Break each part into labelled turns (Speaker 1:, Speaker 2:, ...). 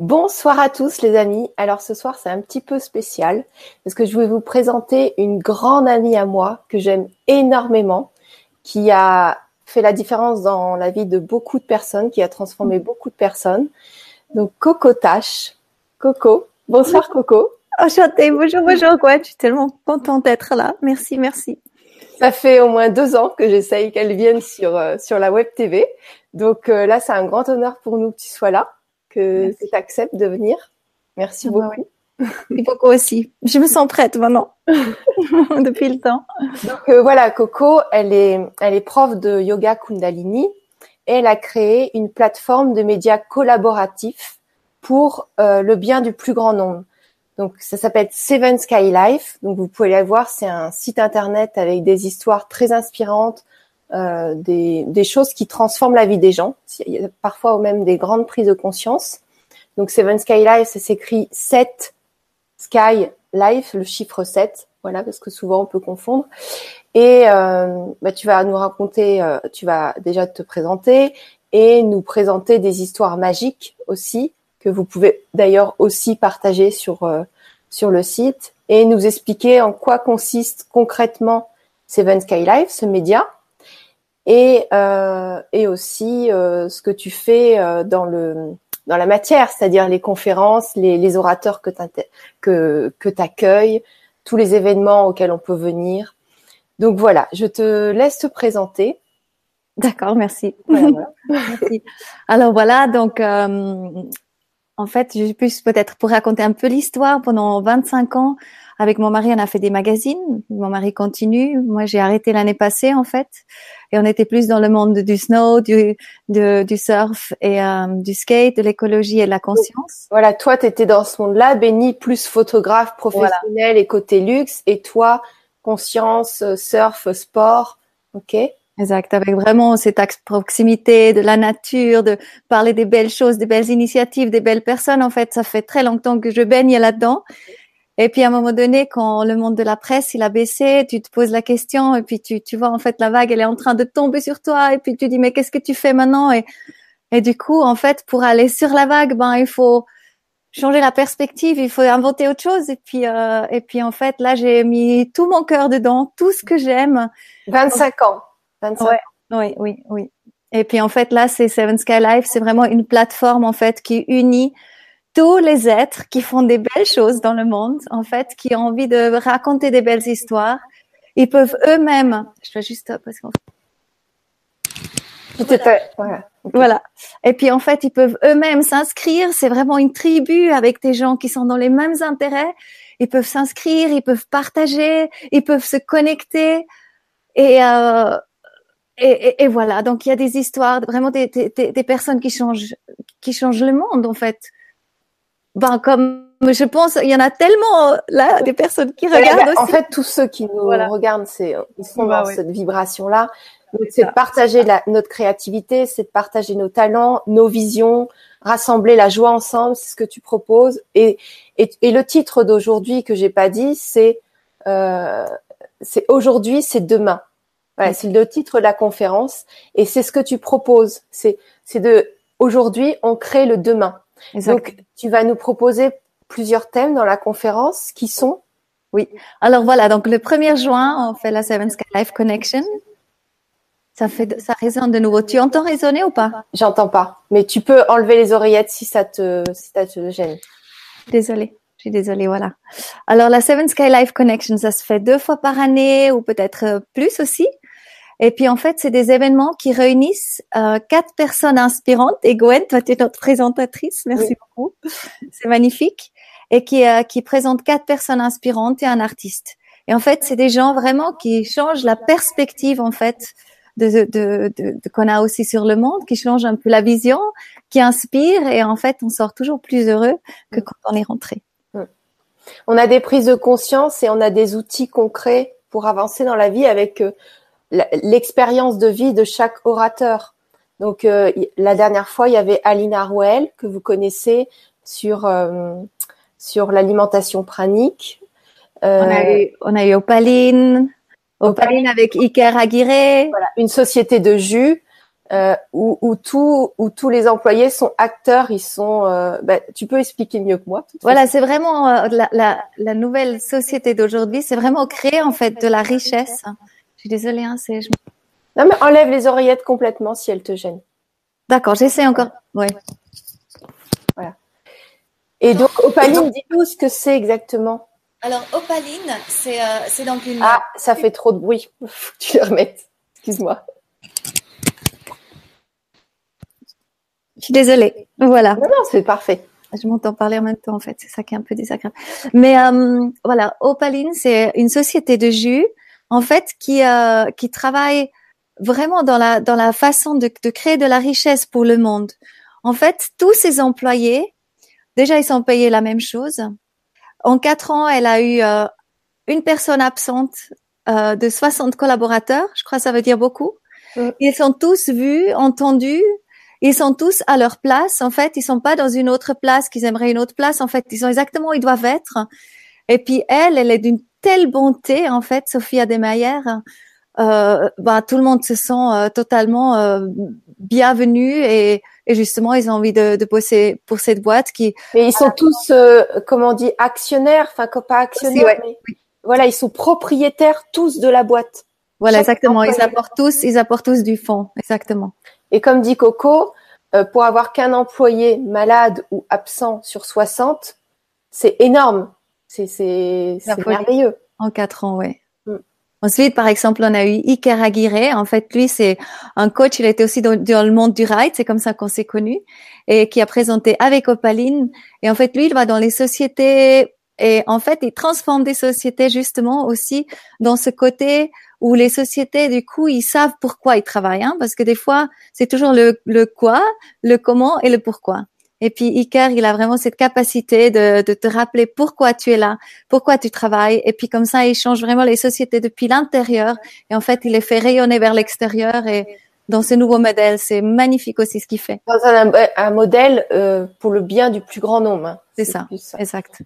Speaker 1: Bonsoir à tous les amis. Alors ce soir c'est un petit peu spécial parce que je vais vous présenter une grande amie à moi que j'aime énormément, qui a fait la différence dans la vie de beaucoup de personnes, qui a transformé beaucoup de personnes. Donc Coco Tache. Coco. Bonsoir Coco.
Speaker 2: Enchantée. Bonjour, bonjour. Ouais, je suis tellement contente d'être là. Merci, merci.
Speaker 1: Ça fait au moins deux ans que j'essaye qu'elle vienne sur, euh, sur la web TV. Donc euh, là, c'est un grand honneur pour nous que tu sois là que tu acceptes de venir. Merci ah bah beaucoup.
Speaker 2: Et Coco aussi. Je me sens prête maintenant depuis le temps.
Speaker 1: Donc euh, voilà, Coco, elle est, elle est prof de yoga Kundalini et elle a créé une plateforme de médias collaboratifs pour euh, le bien du plus grand nombre. Donc ça s'appelle Seven Sky Life. Donc vous pouvez la voir, c'est un site internet avec des histoires très inspirantes, euh, des, des, choses qui transforment la vie des gens. Parfois même des grandes prises de conscience. Donc Seven Sky Life, ça s'écrit 7 Sky Life, le chiffre 7. Voilà, parce que souvent on peut confondre. Et euh, bah, tu vas nous raconter, euh, tu vas déjà te présenter et nous présenter des histoires magiques aussi que vous pouvez d'ailleurs aussi partager sur euh, sur le site et nous expliquer en quoi consiste concrètement Seven Sky Life, ce média, et, euh, et aussi euh, ce que tu fais euh, dans le dans la matière, c'est-à-dire les conférences, les, les orateurs que que que t'accueilles, tous les événements auxquels on peut venir. Donc voilà, je te laisse te présenter.
Speaker 2: D'accord, merci. merci. Alors voilà, donc euh, en fait, je plus peut-être pour raconter un peu l'histoire. Pendant 25 ans, avec mon mari, on a fait des magazines. Mon mari continue. Moi, j'ai arrêté l'année passée, en fait. Et on était plus dans le monde du snow, du, du surf et euh, du skate, de l'écologie et de la conscience.
Speaker 1: Voilà, toi, tu étais dans ce monde-là. Benny, plus photographe professionnel et côté luxe. Et toi, conscience, surf, sport. OK
Speaker 2: Exact, avec vraiment cette proximité de la nature, de parler des belles choses, des belles initiatives, des belles personnes. En fait, ça fait très longtemps que je baigne là-dedans. Et puis à un moment donné, quand le monde de la presse il a baissé, tu te poses la question et puis tu, tu vois en fait la vague elle est en train de tomber sur toi et puis tu dis mais qu'est-ce que tu fais maintenant? Et et du coup en fait pour aller sur la vague ben il faut changer la perspective, il faut inventer autre chose et puis euh, et puis en fait là j'ai mis tout mon cœur dedans, tout ce que j'aime.
Speaker 1: 25 ans.
Speaker 2: 25 ouais, Oui, oui, oui. Et puis en fait là c'est Seven Sky Life, c'est vraiment une plateforme en fait qui unit tous les êtres qui font des belles choses dans le monde, en fait, qui ont envie de raconter des belles histoires, ils peuvent eux-mêmes. Je fais juste parce qu'on. Voilà. voilà. Et puis en fait, ils peuvent eux-mêmes s'inscrire. C'est vraiment une tribu avec des gens qui sont dans les mêmes intérêts. Ils peuvent s'inscrire, ils peuvent partager, ils peuvent se connecter. Et, euh, et, et, voilà. Donc il y a des histoires, vraiment des, des, des personnes qui changent, qui changent le monde en fait ben comme je pense, il y en a tellement là des personnes qui regardent aussi.
Speaker 1: En fait, tous ceux qui nous regardent, c'est ils sont bah dans cette vibration là. C'est de partager la, notre créativité, c'est de partager nos talents, nos visions, rassembler la joie ensemble, c'est ce que tu proposes. Et, et, et le titre d'aujourd'hui que j'ai pas dit, c'est euh, c'est aujourd'hui, c'est demain. Voilà, c'est le titre de la conférence et c'est ce que tu proposes. C'est c'est de aujourd'hui, on crée le demain. Donc, tu vas nous proposer plusieurs thèmes dans la conférence qui sont
Speaker 2: Oui. Alors voilà, donc le 1er juin, on fait la Seven Sky Life Connection. Ça fait, ça résonne de nouveau. Tu entends résonner ou pas?
Speaker 1: J'entends pas, mais tu peux enlever les oreillettes si ça te, si ça te gêne.
Speaker 2: Désolée. Je suis désolée, voilà. Alors la Seven Sky Life Connection, ça se fait deux fois par année ou peut-être euh, plus aussi? Et puis en fait, c'est des événements qui réunissent euh, quatre personnes inspirantes. Et Gwen, toi, tu es notre présentatrice. Merci beaucoup. C'est magnifique. Et qui, euh, qui présente quatre personnes inspirantes et un artiste. Et en fait, c'est des gens vraiment qui changent la perspective en fait de, de, de, de qu'on a aussi sur le monde, qui changent un peu la vision, qui inspirent. Et en fait, on sort toujours plus heureux que quand on est rentré.
Speaker 1: On a des prises de conscience et on a des outils concrets pour avancer dans la vie avec euh, l'expérience de vie de chaque orateur. Donc euh, la dernière fois, il y avait Aline Arouel que vous connaissez sur euh, sur l'alimentation pranique.
Speaker 2: Euh, on, a eu, on a eu Opaline, Opaline avec Iker Aguirre.
Speaker 1: Voilà, une société de jus. euh, où, où, tout, où tous les employés sont acteurs, ils sont. Euh, bah, tu peux expliquer mieux que moi.
Speaker 2: Voilà, c'est vraiment euh, la, la, la, nouvelle société d'aujourd'hui. C'est vraiment créer en fait de la richesse. Je suis désolée, hein, c'est.
Speaker 1: Non mais enlève les oreillettes complètement si elles te gênent.
Speaker 2: D'accord, j'essaie encore. Ouais.
Speaker 1: Voilà. Et donc Opaline, dis-nous ce que c'est exactement.
Speaker 2: Alors Opaline, c'est euh, c'est donc une.
Speaker 1: Ah, ça fait trop de bruit. Faut que tu le remettes. Excuse-moi.
Speaker 2: Je suis désolée. Voilà.
Speaker 1: Non, non, c'est parfait.
Speaker 2: Je m'entends parler en même temps, en fait. C'est ça qui est un peu désagréable. Mais euh, voilà, Opaline, c'est une société de jus, en fait, qui euh, qui travaille vraiment dans la dans la façon de, de créer de la richesse pour le monde. En fait, tous ces employés, déjà, ils sont payés la même chose. En quatre ans, elle a eu euh, une personne absente euh, de 60 collaborateurs. Je crois que ça veut dire beaucoup. Ils sont tous vus, entendus, ils sont tous à leur place. En fait, ils sont pas dans une autre place qu'ils aimeraient une autre place. En fait, ils sont exactement où ils doivent être. Et puis elle, elle est d'une telle bonté, en fait, Sophia Demeyer. Euh, bah, tout le monde se sent euh, totalement euh, bienvenu et, et, justement ils ont envie de, de bosser pour cette boîte qui.
Speaker 1: Mais ils sont tous, euh, comment on dit, actionnaires, enfin pas actionnaires,
Speaker 2: ouais.
Speaker 1: mais voilà, ils sont propriétaires tous de la boîte.
Speaker 2: Voilà,
Speaker 1: Chaque
Speaker 2: exactement. Ils apportent tous, ils apportent tous du fond, exactement.
Speaker 1: Et comme dit Coco, euh, pour avoir qu'un employé malade ou absent sur 60, c'est énorme. C'est merveilleux.
Speaker 2: En quatre ans, ouais.
Speaker 1: Mm.
Speaker 2: Ensuite, par exemple, on a eu Iker Aguirre. En fait, lui, c'est un coach. Il était aussi dans, dans le monde du ride. C'est comme ça qu'on s'est connus. Et qui a présenté avec Opaline. Et en fait, lui, il va dans les sociétés. Et en fait, il transforme des sociétés justement aussi dans ce côté où les sociétés, du coup, ils savent pourquoi ils travaillent. Hein, parce que des fois, c'est toujours le, le quoi, le comment et le pourquoi. Et puis Iker, il a vraiment cette capacité de, de te rappeler pourquoi tu es là, pourquoi tu travailles. Et puis comme ça, il change vraiment les sociétés depuis l'intérieur. Et en fait, il les fait rayonner vers l'extérieur. Et dans ce nouveau modèle, c'est magnifique aussi ce qu'il fait.
Speaker 1: Dans un, un modèle euh, pour le bien du plus grand nombre. hein.
Speaker 2: C'est ça. Exact.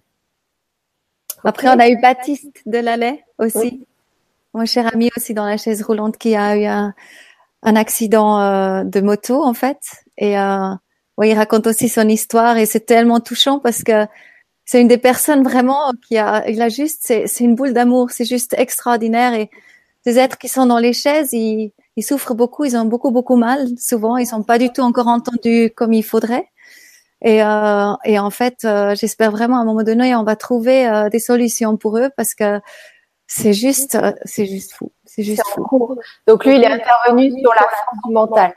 Speaker 2: Après, on a eu Baptiste Delalais aussi, mon cher ami aussi dans la chaise roulante qui a eu un, un accident euh, de moto en fait. Et euh, ouais, il raconte aussi son histoire et c'est tellement touchant parce que c'est une des personnes vraiment qui a, il a juste, c'est, c'est une boule d'amour, c'est juste extraordinaire et ces êtres qui sont dans les chaises, ils, ils souffrent beaucoup, ils ont beaucoup beaucoup mal souvent, ils sont pas du tout encore entendus comme il faudrait. Et, euh, et en fait, euh, j'espère vraiment à un moment donné, on va trouver euh, des solutions pour eux parce que c'est juste, euh, c'est juste fou, c'est juste fou.
Speaker 1: cours. Donc lui, il est intervenu sur la force du mental.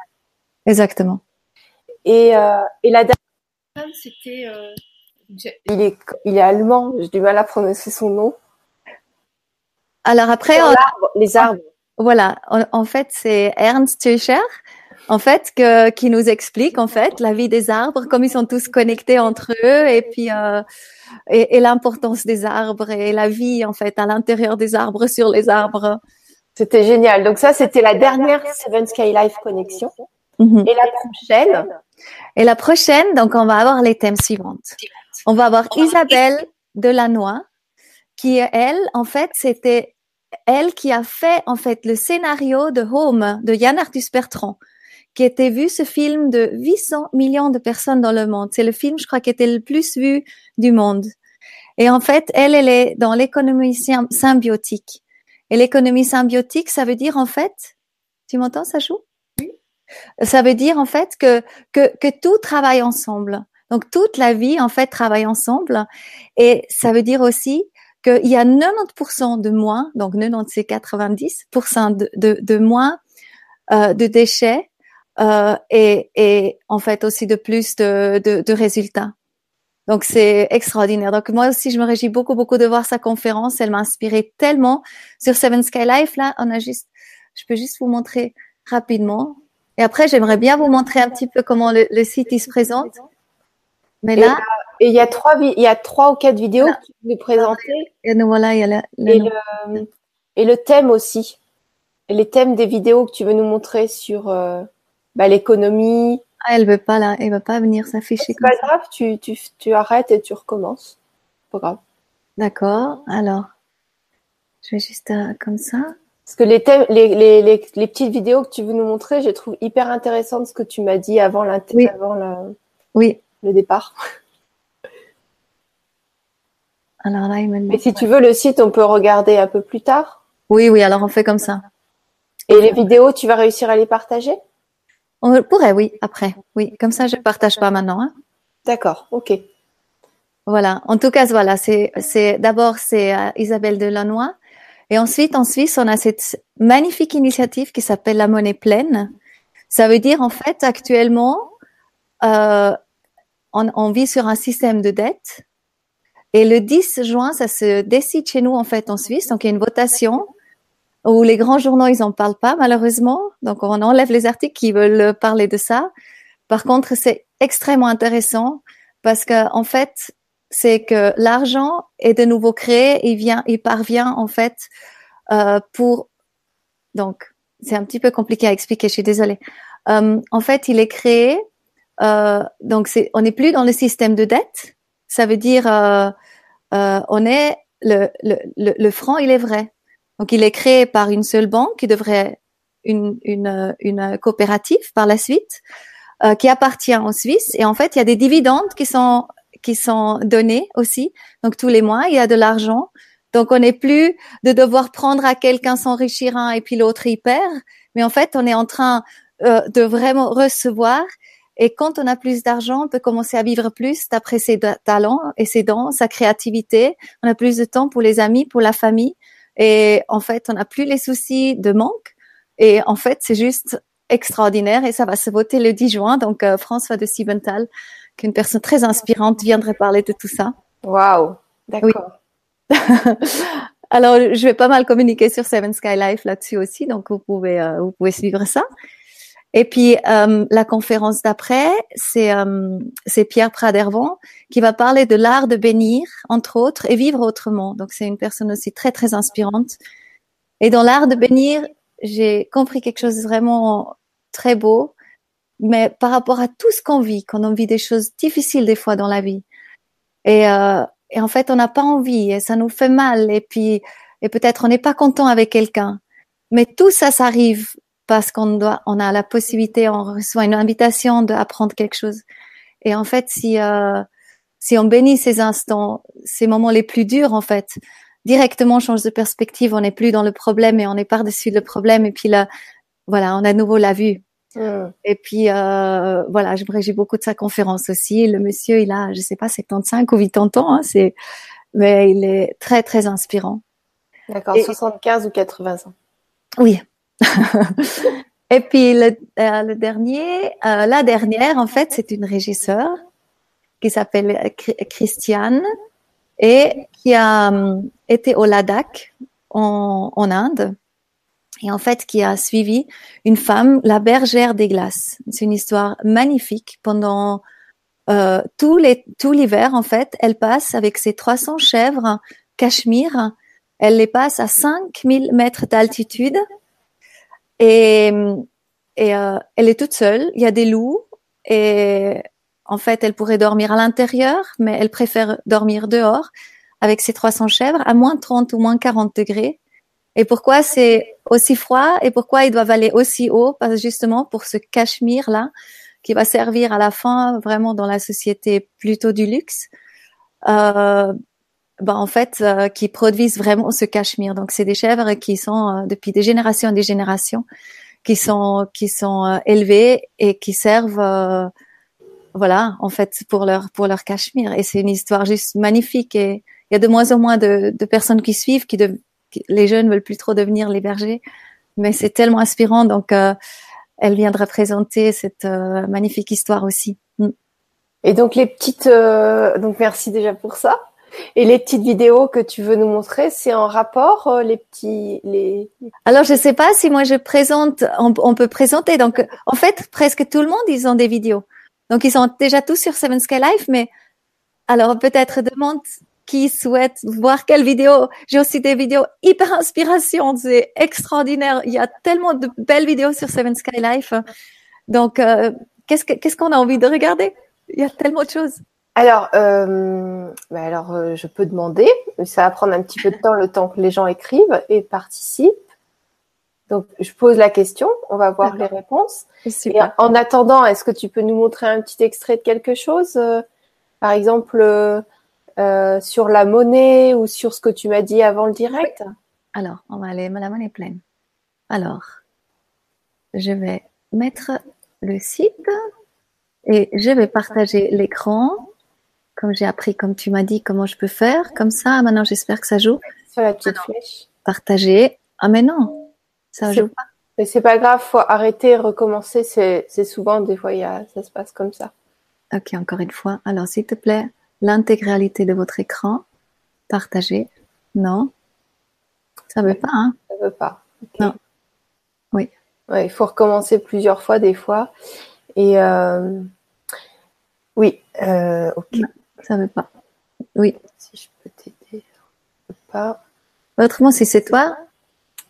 Speaker 2: Exactement.
Speaker 1: Et, euh, et la dernière, c'était. euh, il est, il est allemand. J'ai du mal à prononcer son nom.
Speaker 2: Alors après, on-
Speaker 1: les arbres.
Speaker 2: Voilà, en, en fait, c'est Ernst Tücher, en fait, que, qui nous explique en fait la vie des arbres, comme ils sont tous connectés entre eux, et puis euh, et, et l'importance des arbres et la vie en fait à l'intérieur des arbres, sur les arbres.
Speaker 1: C'était génial. Donc ça, c'était la dernière Seven Sky Life Connexion.
Speaker 2: Mhm.
Speaker 1: Et la prochaine,
Speaker 2: Et la prochaine, donc on va avoir les thèmes suivantes. On va avoir Isabelle Delannoy, qui elle, en fait, c'était elle qui a fait en fait le scénario de Home de Yann Arthus Bertrand, qui était vu ce film de 800 millions de personnes dans le monde. C'est le film, je crois, qui était le plus vu du monde. Et en fait, elle, elle est dans l'économie sym- symbiotique. Et l'économie symbiotique, ça veut dire en fait, tu m'entends, ça joue? Ça veut dire en fait que que que tout travaille ensemble. Donc toute la vie en fait travaille ensemble. Et ça veut dire aussi qu'il y a 90% de moins, donc 90 c'est 90% de, de, de moins euh, de déchets euh, et, et en fait aussi de plus de, de, de résultats. Donc c'est extraordinaire. Donc moi aussi je me réjouis beaucoup beaucoup de voir sa conférence. Elle m'a inspiré tellement sur Seven Sky Life. Là on a juste, je peux juste vous montrer rapidement. Et après j'aimerais bien vous montrer un petit peu comment le, le site il se présente. Mais là,
Speaker 1: et il y a trois, il y a trois ou quatre vidéos que tu nous présenter
Speaker 2: et nous voilà, il y a le, le
Speaker 1: et le, et le thème aussi. Et les thèmes des vidéos que tu veux nous montrer sur euh, bah, l'économie.
Speaker 2: Ah, elle veut pas là, elle veut pas venir s'afficher
Speaker 1: C'est pas
Speaker 2: ça.
Speaker 1: grave, tu, tu, tu arrêtes et tu recommences. Pas grave.
Speaker 2: D'accord. Alors, je vais juste euh, comme ça.
Speaker 1: Parce que les, thèmes, les, les, les, les, petites vidéos que tu veux nous montrer, je trouve hyper intéressantes ce que tu m'as dit avant,
Speaker 2: oui.
Speaker 1: avant le,
Speaker 2: oui.
Speaker 1: le départ.
Speaker 2: Alors là, il
Speaker 1: Mais si tu veux, le site, on peut regarder un peu plus tard.
Speaker 2: Oui, oui, alors on fait comme ça.
Speaker 1: Et les vidéos, tu vas réussir à les partager?
Speaker 2: On pourrait, oui, après. Oui, comme ça, je ne partage pas maintenant. Hein.
Speaker 1: D'accord, ok.
Speaker 2: Voilà. En tout cas, voilà, c'est, d'abord c'est euh, Isabelle Delannoy et ensuite, en Suisse, on a cette magnifique initiative qui s'appelle la monnaie pleine. Ça veut dire, en fait, actuellement, euh, on, on, vit sur un système de dette. Et le 10 juin, ça se décide chez nous, en fait, en Suisse. Donc, il y a une votation où les grands journaux, ils en parlent pas, malheureusement. Donc, on enlève les articles qui veulent parler de ça. Par contre, c'est extrêmement intéressant parce que, en fait, c'est que l'argent est de nouveau créé, il vient, il parvient en fait euh, pour donc c'est un petit peu compliqué à expliquer, je suis désolée. Euh, en fait, il est créé euh, donc c'est on n'est plus dans le système de dette. Ça veut dire euh, euh, on est le, le, le, franc, il est vrai. Donc il est créé par une seule banque qui devrait une, une, une coopérative par la suite euh, qui appartient en Suisse et en fait il y a des dividendes qui sont qui sont donnés aussi. Donc tous les mois, il y a de l'argent. Donc on n'est plus de devoir prendre à quelqu'un s'enrichir un et puis l'autre y perd, mais en fait on est en train euh, de vraiment recevoir. Et quand on a plus d'argent, on peut commencer à vivre plus d'après ses talents et ses dons, sa créativité. On a plus de temps pour les amis, pour la famille. Et en fait, on n'a plus les soucis de manque. Et en fait, c'est juste extraordinaire et ça va se voter le 10 juin. Donc, euh, François de Sibenthal qu'une personne très inspirante viendrait parler de tout ça.
Speaker 1: Waouh, d'accord.
Speaker 2: Alors, je vais pas mal communiquer sur Seven Sky Life là-dessus aussi, donc vous pouvez euh, vous pouvez suivre ça. Et puis euh, la conférence d'après, c'est euh, c'est Pierre Pradervant qui va parler de l'art de bénir, entre autres, et vivre autrement. Donc c'est une personne aussi très très inspirante. Et dans l'art de bénir, j'ai compris quelque chose de vraiment très beau mais par rapport à tout ce qu'on vit, quand on vit des choses difficiles des fois dans la vie, et, euh, et en fait on n'a pas envie et ça nous fait mal et puis et peut-être on n'est pas content avec quelqu'un, mais tout ça, ça arrive parce qu'on doit, on a la possibilité, on reçoit une invitation d'apprendre quelque chose. Et en fait, si euh, si on bénit ces instants, ces moments les plus durs, en fait, directement on change de perspective, on n'est plus dans le problème et on est par-dessus le problème et puis là, voilà, on a de nouveau la vue. Mm. Et puis euh, voilà, je me réjouis beaucoup de sa conférence aussi. Le monsieur, il a, je sais pas, 75 ou 80 ans, hein, c'est, mais il est très très inspirant.
Speaker 1: D'accord, 75 ou 80 ans.
Speaker 2: Oui. et puis le, euh, le dernier, euh, la dernière, en fait, c'est une régisseure qui s'appelle Christiane et qui a euh, été au Ladakh en, en Inde et en fait qui a suivi une femme, la bergère des glaces. C'est une histoire magnifique. Pendant euh, tout l'hiver, en fait, elle passe avec ses 300 chèvres cachemire, elle les passe à 5000 mètres d'altitude et, et euh, elle est toute seule. Il y a des loups et en fait, elle pourrait dormir à l'intérieur, mais elle préfère dormir dehors avec ses 300 chèvres à moins 30 ou moins 40 degrés. Et pourquoi c'est aussi froid et pourquoi ils doivent aller aussi haut? Parce justement pour ce cachemire là qui va servir à la fin vraiment dans la société plutôt du luxe. Euh, ben en fait, euh, qui produisent vraiment ce cachemire. Donc, c'est des chèvres qui sont euh, depuis des générations et des générations, qui sont qui sont euh, élevées et qui servent, voilà, en fait, pour leur pour leur cachemire. Et c'est une histoire juste magnifique. Et il y a de moins en moins de, de personnes qui suivent, qui, de, les jeunes veulent plus trop devenir les bergers, mais c'est tellement inspirant. Donc, euh, elle viendra présenter cette euh, magnifique histoire aussi. Mm.
Speaker 1: Et donc les petites, euh, donc merci déjà pour ça. Et les petites vidéos que tu veux nous montrer, c'est en rapport les petits les.
Speaker 2: Alors je sais pas si moi je présente, on, on, peut présenter. Donc en fait presque tout le monde ils ont des vidéos. Donc ils sont déjà tous sur Seven Sky Life, mais alors peut-être demande qui souhaitent voir quelle vidéo. J'ai aussi des vidéos hyper inspiration, c'est extraordinaire. Il y a tellement de belles vidéos sur Seven Sky Life. Donc, euh, qu'est-ce qu'on a envie de regarder? Il y a tellement de choses.
Speaker 1: Alors, euh, bah alors, euh, je peux demander. Ça va prendre un petit peu de temps, le temps que les gens écrivent et participent. Donc, je pose la question, on va voir les réponses. Et en attendant, est-ce que tu peux nous montrer un petit extrait de quelque chose? Euh, Par exemple, euh, sur la monnaie ou sur ce que tu m'as dit avant le direct?
Speaker 2: Alors, on va aller, la monnaie pleine. Alors, je vais mettre le site et je vais partager l'écran comme j'ai appris, comme tu m'as dit, comment je peux faire. Comme ça, maintenant, j'espère que ça joue.
Speaker 1: Sur la petite flèche.
Speaker 2: Partager. Ah, mais non, ça joue pas.
Speaker 1: Mais c'est pas grave, faut arrêter, recommencer. C'est souvent, des fois, y a, ça se passe comme ça.
Speaker 2: Ok, encore une fois. Alors, s'il te plaît, l'intégralité de votre écran, partager. Non. Ça veut pas, hein?
Speaker 1: Ça veut pas.
Speaker 2: Non. Oui.
Speaker 1: Ouais, il faut recommencer plusieurs fois, des fois. Et, euh, oui, euh, ok.
Speaker 2: Ça veut pas. Oui.
Speaker 1: Si je peux t'aider, je peux pas.
Speaker 2: Autrement, si c'est toi.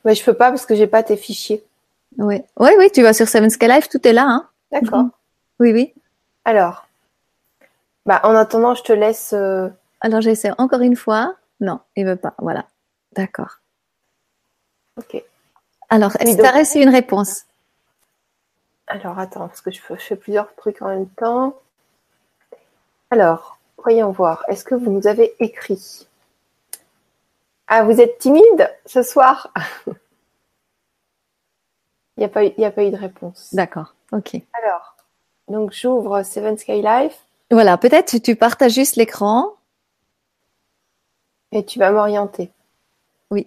Speaker 1: Mais je peux pas parce que j'ai pas tes fichiers.
Speaker 2: Oui. Oui, oui, tu vas sur Seven Sky Life, tout est là, hein.
Speaker 1: D'accord.
Speaker 2: Mhm. Oui, oui.
Speaker 1: Alors. Bah, en attendant, je te laisse. Euh...
Speaker 2: Alors, j'essaie encore une fois. Non, il veut pas. Voilà. D'accord.
Speaker 1: Ok.
Speaker 2: Alors, est-ce que tu as reçu une réponse?
Speaker 1: Alors, attends, parce que je fais plusieurs trucs en même temps. Alors, voyons voir. Est-ce que vous nous avez écrit? Ah, vous êtes timide ce soir? Il n'y a, pas eu, a pas eu de réponse.
Speaker 2: D'accord, ok.
Speaker 1: Alors, donc j'ouvre Seven Sky Life.
Speaker 2: Voilà, peut-être tu partages juste l'écran.
Speaker 1: Et tu vas m'orienter.
Speaker 2: Oui.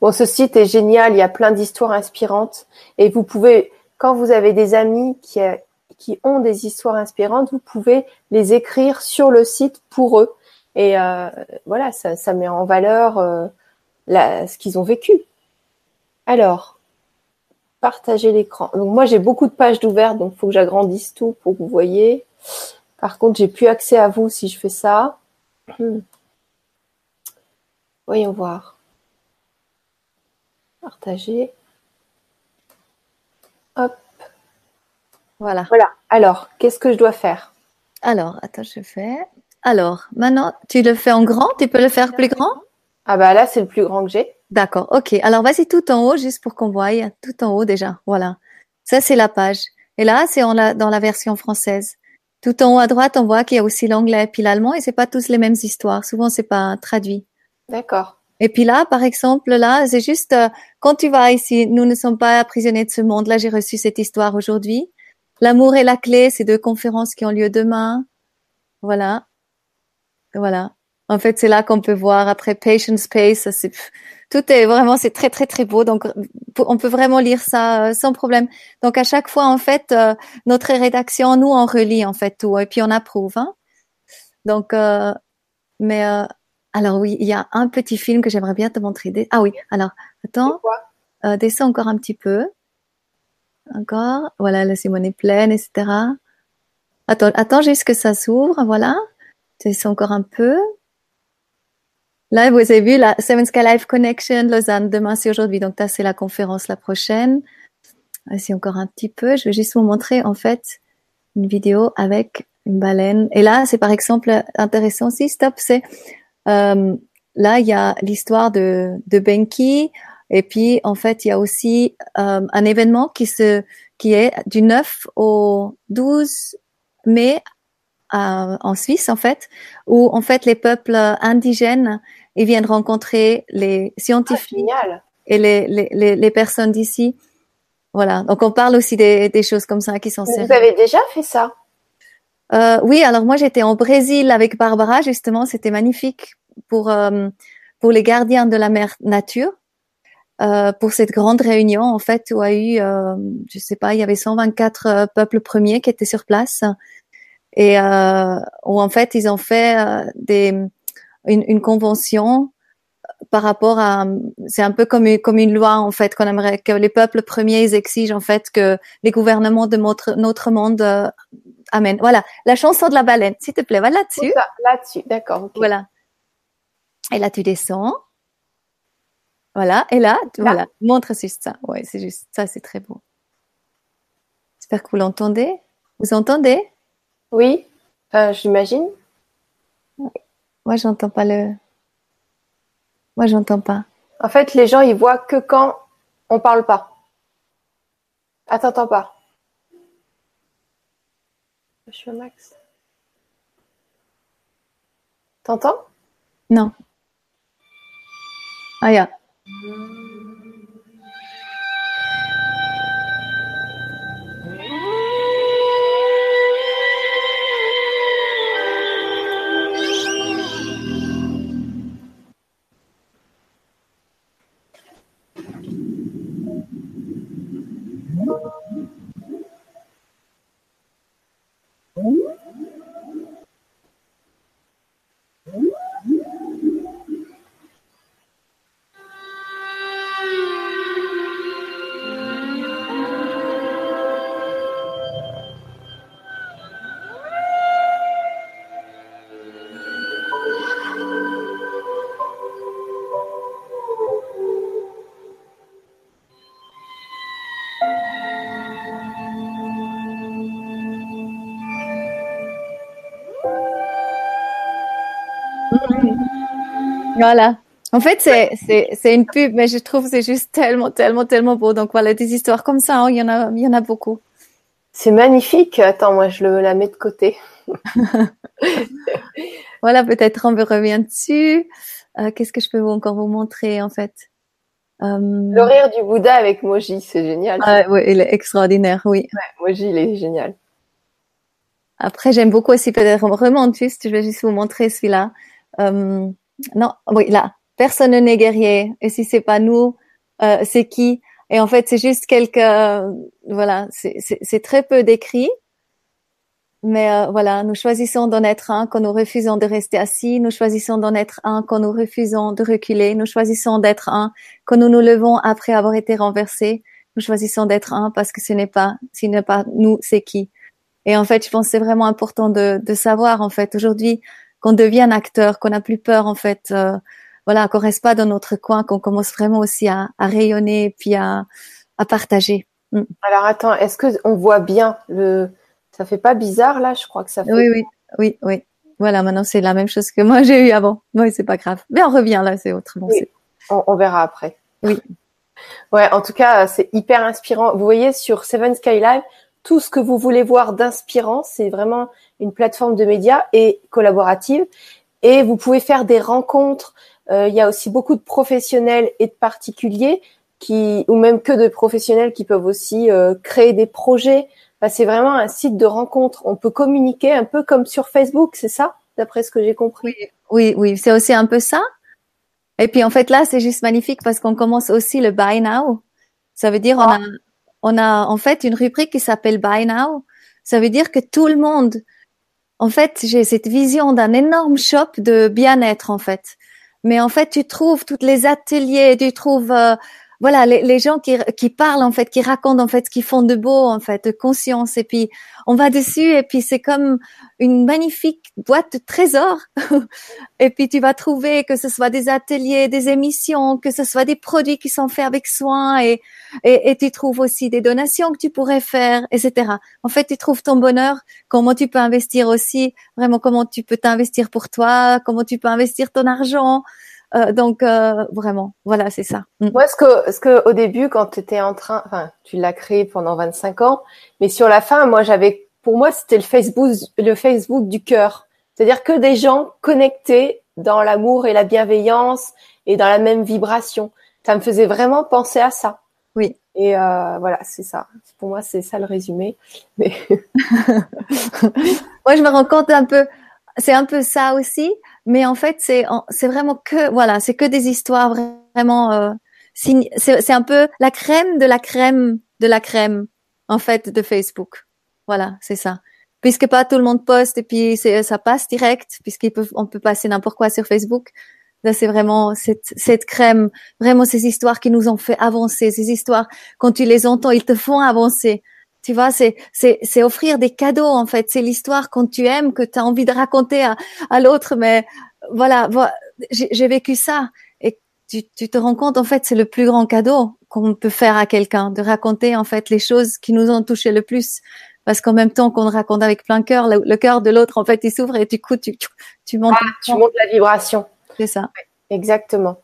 Speaker 1: Bon, ce site est génial, il y a plein d'histoires inspirantes. Et vous pouvez, quand vous avez des amis qui, qui ont des histoires inspirantes, vous pouvez les écrire sur le site pour eux. Et euh, voilà, ça, ça, met en valeur euh, la, ce qu'ils ont vécu. Alors, partager l'écran. Donc moi, j'ai beaucoup de pages d'ouvertes, donc il faut que j'agrandisse tout pour que vous voyez. Par contre, j'ai plus accès à vous si je fais ça. Hmm. Voyons voir. Partager. Hop.
Speaker 2: Voilà.
Speaker 1: Voilà. Alors, qu'est-ce que je dois faire?
Speaker 2: Alors, attends, je fais. Alors, maintenant, tu le fais en grand? Tu peux le faire plus grand?
Speaker 1: Ah bah là, c'est le plus grand que j'ai.
Speaker 2: D'accord, ok. Alors, vas-y tout en haut, juste pour qu'on voie. Tout en haut déjà. Voilà. Ça, c'est la page. Et là, c'est la, dans la version française. Tout en haut à droite, on voit qu'il y a aussi l'anglais puis l'allemand et c'est pas tous les mêmes histoires. Souvent, c'est pas traduit.
Speaker 1: D'accord.
Speaker 2: Et puis là, par exemple, là, c'est juste euh, quand tu vas ici, nous ne sommes pas prisonniers de ce monde. Là, j'ai reçu cette histoire aujourd'hui. L'amour est la clé, c'est deux conférences qui ont lieu demain. Voilà. Voilà. En fait, c'est là qu'on peut voir après Patience Space. C'est tout est vraiment, c'est très très très beau. Donc, on peut vraiment lire ça euh, sans problème. Donc, à chaque fois, en fait, euh, notre rédaction, nous, on relit en fait tout et puis on approuve. Hein. Donc, euh, mais alors oui, il y a un petit film que j'aimerais bien te montrer. Ah oui. Alors, attends, descends encore un petit peu. Encore. Voilà, la Simone est pleine, etc. Attends, attends juste que ça s'ouvre. Voilà. C'est encore un peu. Là, vous avez vu la Seven Sky Life Connection Lausanne. Demain, c'est aujourd'hui. Donc, ça, c'est la conférence la prochaine. C'est encore un petit peu. Je vais juste vous montrer, en fait, une vidéo avec une baleine. Et là, c'est par exemple intéressant aussi. Stop, c'est, euh, là, il y a l'histoire de, de Benki. Et puis, en fait, il y a aussi euh, un événement qui se, qui est du 9 au 12 mai euh, en Suisse, en fait, où en fait les peuples indigènes ils viennent rencontrer les scientifiques
Speaker 1: ah,
Speaker 2: et les, les, les, personnes d'ici. Voilà. Donc on parle aussi des, des choses comme ça qui sont.
Speaker 1: Vous avez déjà fait ça?
Speaker 2: Euh, Oui. Alors moi j'étais en Brésil avec Barbara justement. C'était magnifique pour euh, pour les gardiens de la mer nature. Euh, pour cette grande réunion en fait où a eu euh, je sais pas il y avait 124 euh, peuples premiers qui étaient sur place et euh, où en fait ils ont fait euh, des une, une, convention par rapport à c'est un peu comme une, comme une loi en fait qu'on aimerait que les peuples premiers ils exigent en fait que les gouvernements de notre notre monde euh, amènent. Voilà. La chanson de la baleine s'il te plaît. Va là-dessus
Speaker 1: là-dessus. D'accord
Speaker 2: voilà. Et là tu descends. Voilà, et là, voilà, montre juste ça. Ouais, c'est juste ça, c'est très beau. J'espère que vous l'entendez. Vous entendez?
Speaker 1: Oui, j'imagine.
Speaker 2: Moi, j'entends pas le. Moi, j'entends pas.
Speaker 1: En fait, les gens, ils voient que quand on parle pas. Ah, t'entends pas. Je suis max. T'entends?
Speaker 2: Non. Ah, ja. Voilà. En fait, c'est, c'est, c'est une pub, mais je trouve que c'est juste tellement, tellement, tellement beau. Donc voilà, des histoires comme ça, hein, il y en a, il y en a beaucoup.
Speaker 1: C'est magnifique. Attends, moi, je le, la mets de côté.
Speaker 2: voilà, peut-être on revient dessus. Euh, qu'est-ce que je peux vous, encore vous montrer, en fait?
Speaker 1: Euh... Le rire du Bouddha avec Moji, c'est génial.
Speaker 2: Ah, oui, il est extraordinaire, oui.
Speaker 1: Ouais, Moji, il est génial.
Speaker 2: Après, j'aime beaucoup aussi, peut-être, on remonte juste, je vais juste vous montrer celui-là. Euh, non, oui, là, personne n'est guerrier. Et si c'est pas nous, euh, c'est qui? Et en fait, c'est juste quelques, voilà, c'est très peu décrit. Mais euh, voilà, nous choisissons d'en être un quand nous refusons de rester assis. Nous choisissons d'en être un quand nous refusons de reculer. Nous choisissons d'être un quand nous nous levons après avoir été renversés. Nous choisissons d'être un parce que ce n'est pas, ce n'est pas nous, c'est qui. Et en fait, je pense que c'est vraiment important de, de savoir, en fait, aujourd'hui, qu'on devienne acteur, qu'on n'a plus peur en fait, euh, voilà, qu'on reste pas dans notre coin, qu'on commence vraiment aussi à, à rayonner puis à, à partager.
Speaker 1: Mm. Alors attends, est-ce que on voit bien le Ça fait pas bizarre là? Je crois que ça fait.
Speaker 2: Oui, oui, oui, oui. Voilà, maintenant c'est la même chose que moi j'ai eu avant. Oui, c'est pas grave. Mais on revient là, c'est autrement.
Speaker 1: Oui. On, on, verra après.
Speaker 2: Oui.
Speaker 1: Ouais, en tout cas, c'est hyper inspirant. Vous voyez sur Seven Sky Live, tout ce que vous voulez voir d'inspirant, c'est vraiment une plateforme de médias et collaborative. Et vous pouvez faire des rencontres. Euh, il y a aussi beaucoup de professionnels et de particuliers qui, ou même que de professionnels qui peuvent aussi euh, créer des projets. c'est vraiment un site de rencontre. On peut communiquer un peu comme sur Facebook, c'est ça, d'après ce que j'ai compris?
Speaker 2: Oui, oui, oui, c'est aussi un peu ça. Et puis en fait là, c'est juste magnifique parce qu'on commence aussi le buy now. Ça veut dire on ah. a on a en fait une rubrique qui s'appelle buy now. Ça veut dire que tout le monde en fait, j'ai cette vision d'un énorme shop de bien-être en fait. Mais en fait, tu trouves toutes les ateliers, tu trouves euh, voilà les, gens qui, qui parlent en fait, qui racontent en fait ce qu'ils font de beau en fait, de conscience. Et puis on va dessus et puis c'est comme une magnifique boîte de trésors. et puis tu vas trouver que ce soit des ateliers, des émissions, que ce soit des produits qui sont faits avec soin et, et, et tu trouves aussi des donations que tu pourrais faire, etc. En fait, tu trouves ton bonheur, comment tu peux investir aussi, vraiment comment tu peux t'investir pour toi, comment tu peux investir ton argent. Euh, donc euh, vraiment, voilà, c'est ça.
Speaker 1: Mm. Moi, ce que, ce que au début, quand tu étais en train, enfin, tu l'as créé pendant 25 ans, mais sur la fin, moi, j'avais pour moi, c'était le Facebook, le Facebook du cœur. C'est-à-dire que des gens connectés dans l'amour et la bienveillance et dans la même vibration. Ça me faisait vraiment penser à ça.
Speaker 2: Oui.
Speaker 1: Et euh, voilà, c'est ça. Pour moi, c'est ça le résumé. Mais
Speaker 2: moi, je me rends compte un peu. C'est un peu ça aussi, mais en fait, c'est c'est vraiment que voilà, c'est que des histoires vraiment. Euh, c'est un peu la crème de la crème de la crème en fait de Facebook. Voilà, c'est ça. Puisque pas tout le monde poste et puis ça passe direct, puisqu'on peut, peut passer n'importe quoi sur Facebook. Là, c'est vraiment cette, cette crème, vraiment ces histoires qui nous ont fait avancer, ces histoires, quand tu les entends, ils te font avancer. Tu vois, c'est, c'est, c'est offrir des cadeaux, en fait. C'est l'histoire quand tu aimes, que tu as envie de raconter à, à l'autre, mais voilà, voilà j'ai vécu ça. Et tu, tu te rends compte, en fait, c'est le plus grand cadeau qu'on peut faire à quelqu'un, de raconter, en fait, les choses qui nous ont touché le plus parce qu'en même temps qu'on raconte avec plein cœur, le, cœur de l'autre en fait il s'ouvre et du coup tu tu, montes
Speaker 1: ah, tu montes la vibration.
Speaker 2: C'est ça.
Speaker 1: exactement.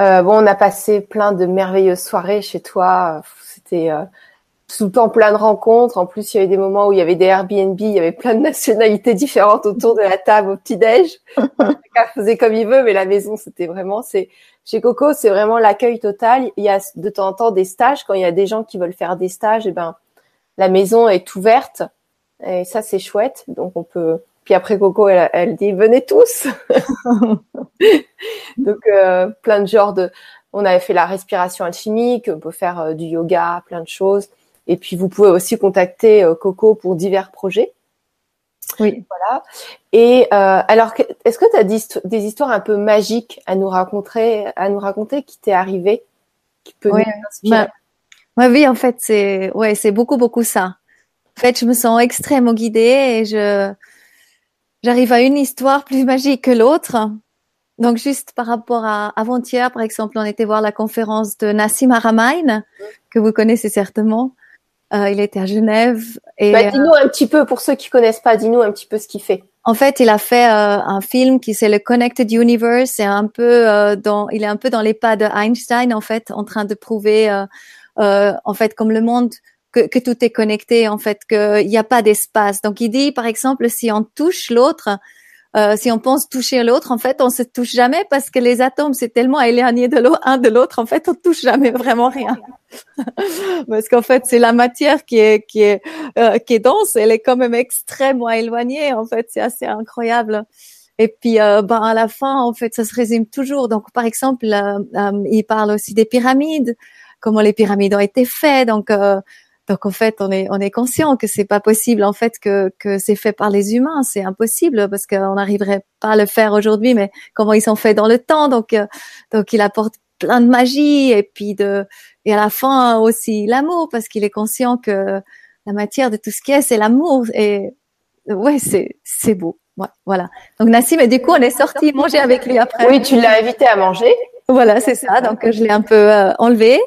Speaker 1: Euh, bon, on a passé plein de merveilleuses soirées chez toi. C'était euh, tout le temps plein de rencontres. En plus, il y avait des moments où il y avait des Airbnb, il y avait plein de nationalités différentes autour de la table au petit-déj. Chacun faisait comme il veut, mais la maison, c'était vraiment, c'est, chez Coco, c'est vraiment l'accueil total. Il y a de temps en temps des stages. Quand il y a des gens qui veulent faire des stages, et eh ben, la maison est ouverte. Et ça, c'est chouette. Donc, on peut, puis après Coco, elle, dit venez tous. Donc euh, plein de genres de. On avait fait la respiration alchimique, on peut faire euh, du yoga, plein de choses. Et puis vous pouvez aussi contacter euh, Coco pour divers projets.
Speaker 2: Oui.
Speaker 1: Voilà. Et alors, est-ce que tu as des, histoires un peu magiques à nous raconter, à nous raconter qui t'est arrivé, qui peut
Speaker 2: nous inspirer? Ma vie, en fait, c'est ouais, c'est beaucoup beaucoup ça. En fait, je me sens extrêmement guidée et je j'arrive à une histoire plus magique que l'autre. Donc juste par rapport à avant-hier, par exemple, on était voir la conférence de Nassim Haramein, que vous connaissez certainement. Euh, il était à Genève.
Speaker 1: Et bah, dis-nous un petit peu pour ceux qui connaissent pas, dis-nous un petit peu ce qu'il fait.
Speaker 2: En fait, il a fait euh, un film qui c'est le Connected Universe. C'est un peu euh, dans, il est un peu dans les pas de Einstein en fait, en train de prouver en fait comme le monde que, que, tout est connecté, en fait, qu'il n'y a pas d'espace. Donc, il dit, par exemple, si on touche l'autre, euh, si on pense toucher l'autre, en fait, on se touche jamais parce que les atomes, c'est tellement éloigné de l'autre, un de l'autre, en fait, on touche jamais vraiment rien. parce qu'en fait, c'est la matière qui est, qui est, euh, qui est dense, elle est quand même extrêmement éloignée, en fait, c'est assez incroyable. Et puis, euh, ben, à la fin, en fait, ça se résume toujours. Donc, par exemple, euh, euh, il parle aussi des pyramides, comment les pyramides ont été faites. Donc, donc en fait, on est on est conscient que c'est pas possible en fait que que c'est fait par les humains, c'est impossible parce qu'on n'arriverait pas à le faire aujourd'hui. Mais comment ils sont faits dans le temps, donc euh, donc il apporte plein de magie et puis de et à la fin aussi l'amour parce qu'il est conscient que la matière de tout ce qui est c'est l'amour et ouais c'est c'est beau. Ouais, voilà. Donc Nassim et du coup on est sorti manger avec lui après.
Speaker 1: Oui, tu l'as invité à manger.
Speaker 2: Voilà, c'est ça. Donc je l'ai un peu euh, enlevé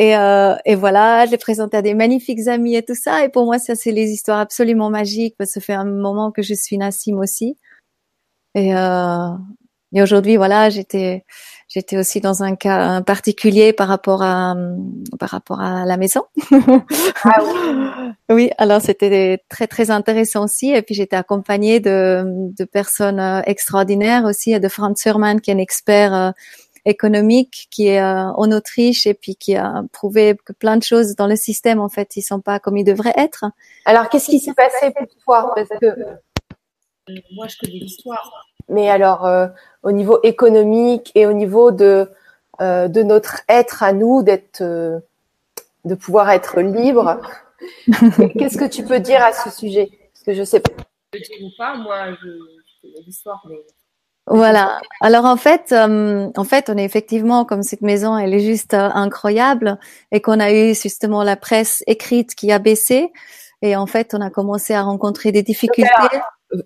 Speaker 2: et, euh, et voilà, je l'ai présenté à des magnifiques amis et tout ça. Et pour moi, ça, c'est les histoires absolument magiques parce que ça fait un moment que je suis Nassim aussi. Et, euh, et aujourd'hui, voilà, j'étais, j'étais aussi dans un cas particulier par rapport à, par rapport à la maison. ah oui. oui, alors c'était très très intéressant aussi. Et puis j'étais accompagnée de, de personnes euh, extraordinaires aussi, de Franz Hermann qui est un expert euh, économique qui est euh, en Autriche et puis qui a prouvé que plein de choses dans le système en fait ils sont pas comme ils devraient être.
Speaker 1: Alors qu'est-ce qui s'est passé pour toi Parce que
Speaker 3: euh, moi je connais l'histoire.
Speaker 1: Mais alors euh, au niveau économique et au niveau de de notre être à nous d'être de pouvoir être libre. Qu'est-ce que tu peux dire à ce sujet? Parce que je sais pas.
Speaker 3: pas, moi je connais l'histoire mais
Speaker 2: voilà. Alors en fait, euh, en fait, on est effectivement comme cette maison, elle est juste euh, incroyable et qu'on a eu justement la presse écrite qui a baissé et en fait, on a commencé à rencontrer des difficultés.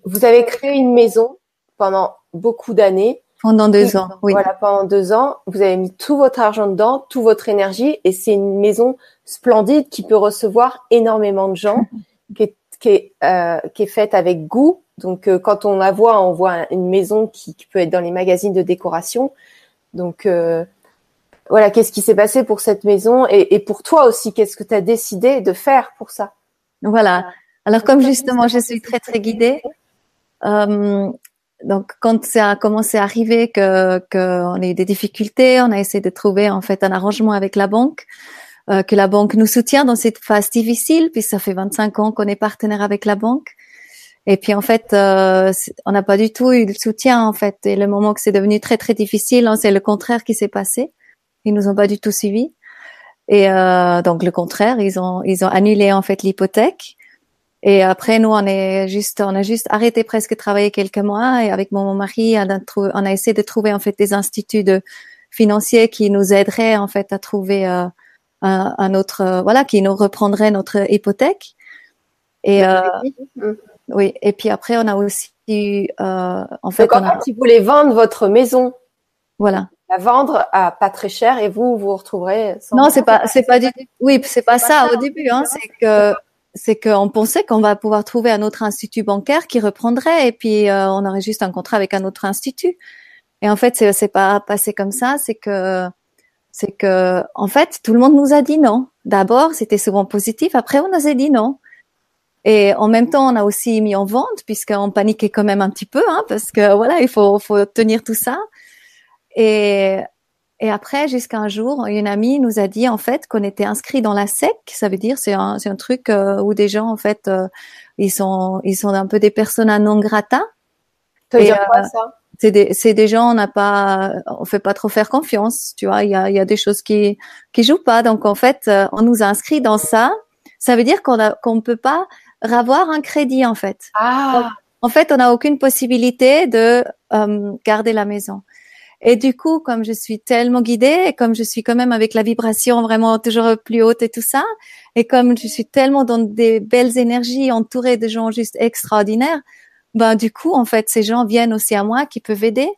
Speaker 1: vous avez créé une maison pendant beaucoup d'années.
Speaker 2: Pendant deux ans, oui.
Speaker 1: Voilà, pendant deux ans, vous avez mis tout votre argent dedans, toute votre énergie, et c'est une maison splendide qui peut recevoir énormément de gens, qui est, qui est, euh, qui est faite avec goût, donc euh, quand on la voit, on voit une maison qui, peut être dans les magazines de décoration. Donc euh, voilà, qu'est-ce qui s'est passé pour cette maison et, pour toi aussi, qu'est-ce que tu as décidé de faire pour ça?
Speaker 2: Voilà. Alors comme justement, je suis très très guidée. Euh, donc quand ça a commencé à arriver que qu'on ait des difficultés, on a essayé de trouver en fait un arrangement avec la banque, que la banque nous soutient dans cette phase difficile, puis ça fait 25 ans qu'on est partenaire avec la banque. Et puis en fait, euh, on n'a pas du tout eu le soutien en fait. Et le moment que c'est devenu très très difficile, hein, c'est le contraire qui s'est passé. Ils nous ont pas du tout suivis. Et euh, donc le contraire, ils ont ils ont annulé en fait l'hypothèque. Et après nous, on est juste on a juste arrêté presque de travailler quelques mois. Et avec mon mari, on a, on a essayé de trouver en fait des instituts financiers qui nous aideraient en fait à trouver euh, un, autre voilà qui nous reprendrait notre hypothèque. Et euh, oui, et puis après, on a aussi, euh, en fait,
Speaker 1: Donc, en si vous voulez vendre votre maison,
Speaker 2: voilà,
Speaker 1: la vendre à pas très cher, et vous vous retrouverez.
Speaker 2: non, c'est pas, c'est pas du, oui, c'est pas, ça, au début, hein, c'est que c'est qu'on pensait qu'on va pouvoir trouver un autre institut bancaire qui reprendrait, et puis euh, on aurait juste un contrat avec un autre institut. Et en fait, c'est pas passé comme ça. C'est que c'est que en fait, tout le monde nous a dit non. D'abord, c'était souvent positif. Après, on nous a dit non. Et en même temps, on a aussi mis en vente puisqu'on paniquait quand même un petit peu, hein, parce que voilà, il faut, faut tenir tout ça. Et, et après, jusqu'à un jour, une amie nous a dit en fait qu'on était inscrit dans la SEC. Ça veut dire c'est un, c'est un truc euh, où des gens en fait euh, ils sont ils sont un peu des personnes non grata.
Speaker 1: Ça veut dire quoi euh, ça?
Speaker 2: c'est des, c'est des gens on n'a pas on fait pas trop faire confiance tu vois il y a, y a des choses qui qui jouent pas donc en fait on nous a inscrit dans ça ça veut dire qu'on a qu'on peut pas avoir un crédit en fait.
Speaker 1: Ah.
Speaker 2: en fait, on n'a aucune possibilité de euh, garder la maison. Et du coup, comme je suis tellement guidée, et comme je suis quand même avec la vibration vraiment toujours plus haute et tout ça, et comme je suis tellement dans des belles énergies, entourée de gens juste extraordinaires, ben du coup, en fait, ces gens viennent aussi à moi qui peuvent aider.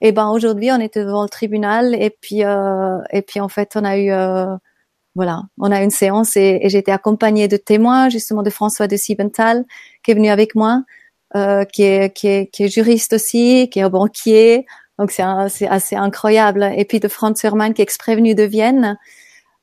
Speaker 2: Et ben aujourd'hui, on est devant le tribunal et puis euh, et puis en fait, on a eu euh, voilà, on a une séance et, et été accompagnée de témoins, justement de François de Siebenthal, qui est venu avec moi, euh, qui, est, qui, est, qui est juriste aussi, qui est banquier. Donc c'est assez incroyable. Et puis de Franz Hermann, qui est prévenu de Vienne,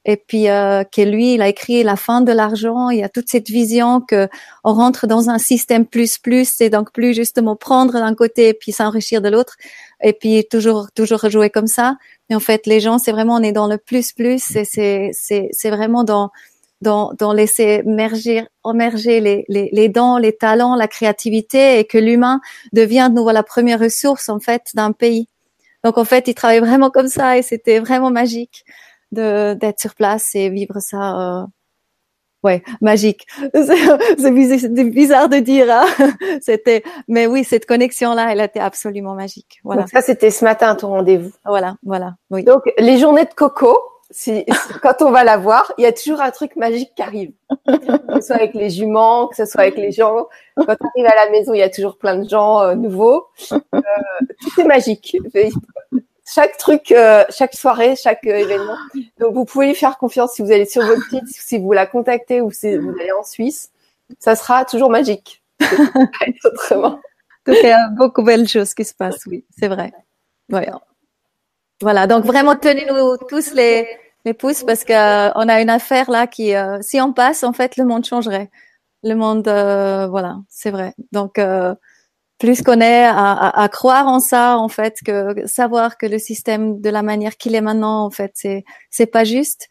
Speaker 2: et puis euh, que lui, il a écrit la fin de l'argent. Il y a toute cette vision que on rentre dans un système plus plus, et donc plus justement prendre d'un côté et puis s'enrichir de l'autre, et puis toujours toujours jouer comme ça. Et en fait, les gens, c'est vraiment on est dans le plus plus, c'est c'est vraiment dans dans, dans laisser émerger, émerger les, les, les dons, les talents, la créativité et que l'humain devient de nouveau la première ressource en fait d'un pays. Donc en fait, il travaille vraiment comme ça et c'était vraiment magique de d'être sur place et vivre ça. Euh, ouais, magique. C'est bizarre de dire. Hein c'était, mais oui, cette connexion-là, elle était absolument magique. Voilà.
Speaker 1: Donc ça, c'était ce matin ton rendez-vous.
Speaker 2: Voilà, voilà. Oui.
Speaker 1: Donc les journées de coco. Si, quand on va la voir, il y a toujours un truc magique qui arrive. Que ce soit avec les juments, que ce soit avec les gens. Quand on arrive à la maison, il y a toujours plein de gens euh, nouveaux. Euh, tout est magique chaque truc, euh, chaque soirée, chaque euh, événement. Donc vous pouvez lui faire confiance si vous allez sur votre site, si vous la contactez ou si vous allez en Suisse, ça sera toujours magique.
Speaker 2: autrement. Donc il y a beaucoup de belles choses qui se passent, oui, c'est vrai. Voilà, donc vraiment tenez-nous tous les les pouces parce que euh, on a une affaire là qui, si on passe, en fait, le monde changerait. Le monde, voilà, c'est vrai. Donc plus qu'on est à, à, croire en ça en fait que savoir que le système de la manière qu'il est maintenant en fait c'est c'est pas juste.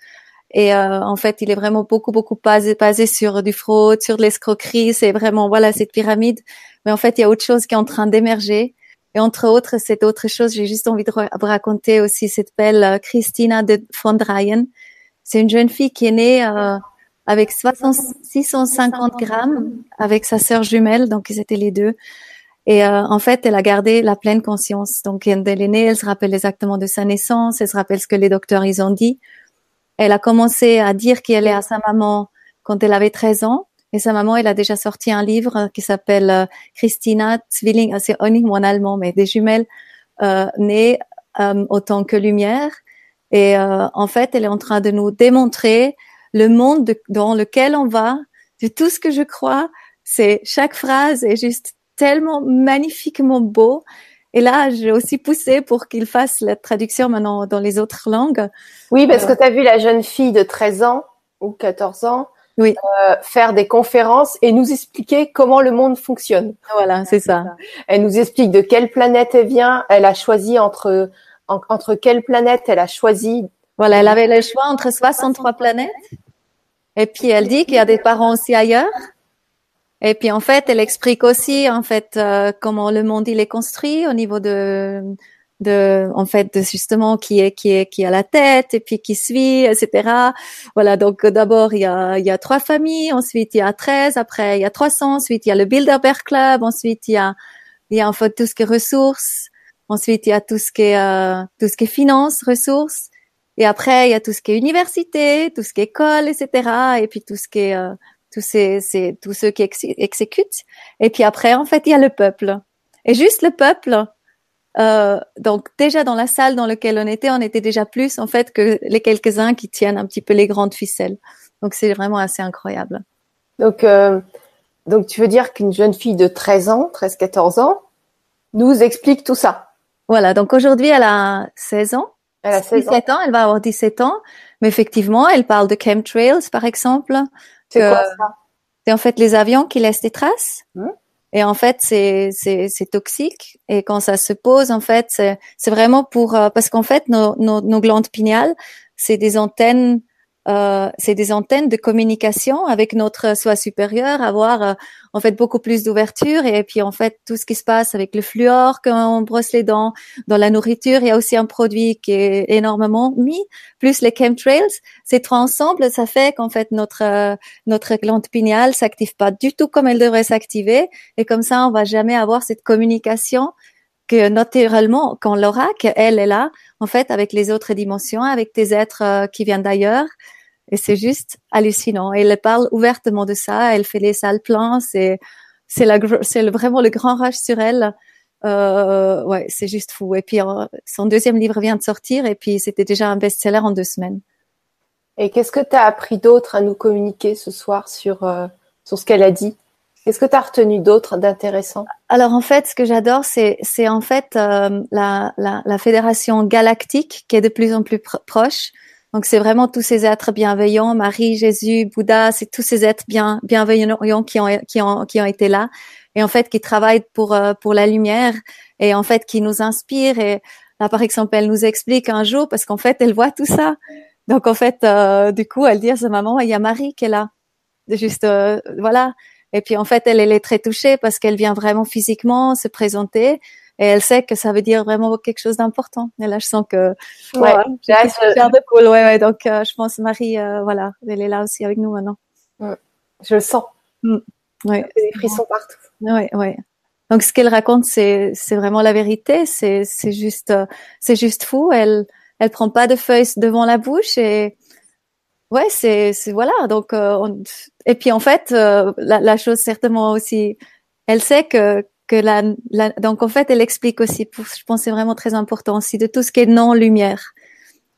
Speaker 2: Et euh, en fait il est vraiment beaucoup beaucoup basé basé sur du fraude sur l'escroquerie. C'est vraiment voilà cette pyramide. Mais en fait il y a autre chose qui est en train d'émerger. Et entre autres cette autre chose j'ai juste envie de raconter aussi cette belle euh, Christina de von c'est une jeune fille qui est née euh, avec 650 grammes avec sa sœur jumelle. Donc ils étaient les deux et euh, en fait, elle a gardé la pleine conscience. Donc, elle est née, elle se rappelle exactement de sa naissance, elle se rappelle ce que les docteurs ils ont dit. Elle a commencé à dire qui elle est à sa maman quand elle avait 13 ans. Et sa maman, elle a déjà sorti un livre qui s'appelle euh, Christina Zwilling, c'est uniquement en allemand, mais des jumelles euh, nées euh, autant que lumière. Et euh, en fait, elle est en train de nous démontrer le monde dans lequel on va, de tout ce que je crois. C'est chaque phrase est juste tellement magnifiquement beau. Et là, j'ai aussi poussé pour qu'il fasse la traduction maintenant dans les autres langues.
Speaker 1: Oui, parce que tu as vu la jeune fille de 13 ans ou 14 ans
Speaker 2: oui.
Speaker 1: Euh, faire des conférences et nous expliquer comment le monde fonctionne.
Speaker 2: Voilà, c'est ça.
Speaker 1: Elle nous explique de quelle planète elle vient. Elle a choisi entre entre quelle planète elle a choisi.
Speaker 2: Voilà, elle avait le choix entre 63 planètes. Et puis elle dit qu'il y a des parents aussi ailleurs. Et puis en fait, elle explique aussi en fait euh, comment le monde il est construit au niveau de de en fait de justement qui est qui est qui a la tête et puis qui suit etc voilà donc d'abord il y a il y a trois familles ensuite il y a 13 après il y a 300 ensuite il y a le Bilderberg Club ensuite il y a il y a en fait tout ce qui est ressources ensuite il y a tout ce qui est euh, tout ce qui est finance ressources et après il y a tout ce qui est université tout ce qui est école etc et puis tout ce qui est euh, tous ces, ces tous ceux qui exécutent. Et puis après, en fait, il y a le peuple. Et juste le peuple. Euh, donc déjà dans la salle dans laquelle on était, on était déjà plus en fait que les quelques-uns qui tiennent un petit peu les grandes ficelles. Donc c'est vraiment assez incroyable.
Speaker 1: Donc euh, donc tu veux dire qu'une jeune fille de 13 ans, 13-14 ans, nous explique tout ça
Speaker 2: Voilà, donc aujourd'hui, elle a 16 ans.
Speaker 1: Elle a 16 ans.
Speaker 2: 17 ans, elle va avoir 17 ans. Mais effectivement, elle parle de chemtrails, par exemple.
Speaker 1: C'est
Speaker 2: que-
Speaker 1: quoi ça?
Speaker 2: C'est en fait les avions qui laissent des traces.
Speaker 1: Hmm.
Speaker 2: Et en fait, c'est c'est c'est toxique. Et quand ça se pose, en fait, c'est c'est vraiment pour euh, parce qu'en fait, nos nos, nos glandes pinéales, c'est des antennes. Euh, c'est des antennes de communication avec notre soi supérieur, avoir euh, en fait beaucoup plus d'ouverture. Et puis en fait tout ce qui se passe avec le fluor quand on brosse les dents, dans la nourriture, il y a aussi un produit qui est énormément mis, plus les chemtrails, ces trois ensemble, ça fait qu'en fait notre euh, notre glande pinéale s'active pas du tout comme elle devrait s'activer. Et comme ça on va jamais avoir cette communication que naturellement quand l'aura qu'elle est là en fait avec les autres dimensions avec des êtres euh, qui viennent d'ailleurs et c'est juste hallucinant. Elle parle ouvertement de ça elle fait les salles plans c'est c'est la c'est vraiment le grand rush sur elle. Euh, ouais c'est juste fou. Et puis euh, son deuxième livre vient de sortir et puis c'était déjà un best-seller en deux semaines.
Speaker 1: Et qu'est-ce que tu as appris d'autre à nous communiquer ce soir sur, sur ce qu'elle a dit? Qu'est-ce que tu as retenu d'autre d'intéressant
Speaker 2: Alors en fait, ce que j'adore, c'est c'est en fait euh, la, la la fédération galactique qui est de plus en plus pr- proche. Donc c'est vraiment tous ces êtres bienveillants, Marie, Jésus, Bouddha, c'est tous ces êtres bien bienveillants qui ont qui ont qui ont été là et en fait qui travaillent pour euh, pour la lumière et en fait qui nous inspirent et là par exemple elle nous explique un jour parce qu'en fait elle voit tout ça. Donc en fait euh, du coup elle dit à sa maman il y a Marie qui est là. Juste euh, voilà. Et puis en fait, elle, elle est très touchée parce qu'elle vient vraiment physiquement se présenter et elle sait que ça veut dire vraiment quelque chose d'important. Et là, je sens que
Speaker 1: Ouais,
Speaker 2: ouais, suis
Speaker 1: je-
Speaker 2: fière de cool. Ouais, ouais. Donc, euh, je pense Marie, euh, voilà, elle est là aussi avec nous maintenant.
Speaker 1: Je le sens.
Speaker 2: Ouais,
Speaker 1: Ça fait des frissons partout.
Speaker 2: ouais, ouais. Donc, ce qu'elle raconte, c'est c'est vraiment la vérité. C'est c'est juste euh, c'est juste fou. Elle elle prend pas de feuilles devant la bouche et ouais, c'est c'est voilà. Donc euh, on- et puis en fait, euh, la, la chose certainement aussi, elle sait que que la, la donc en fait, elle explique aussi. Pour, je pense c'est vraiment très important aussi de tout ce qui est non lumière.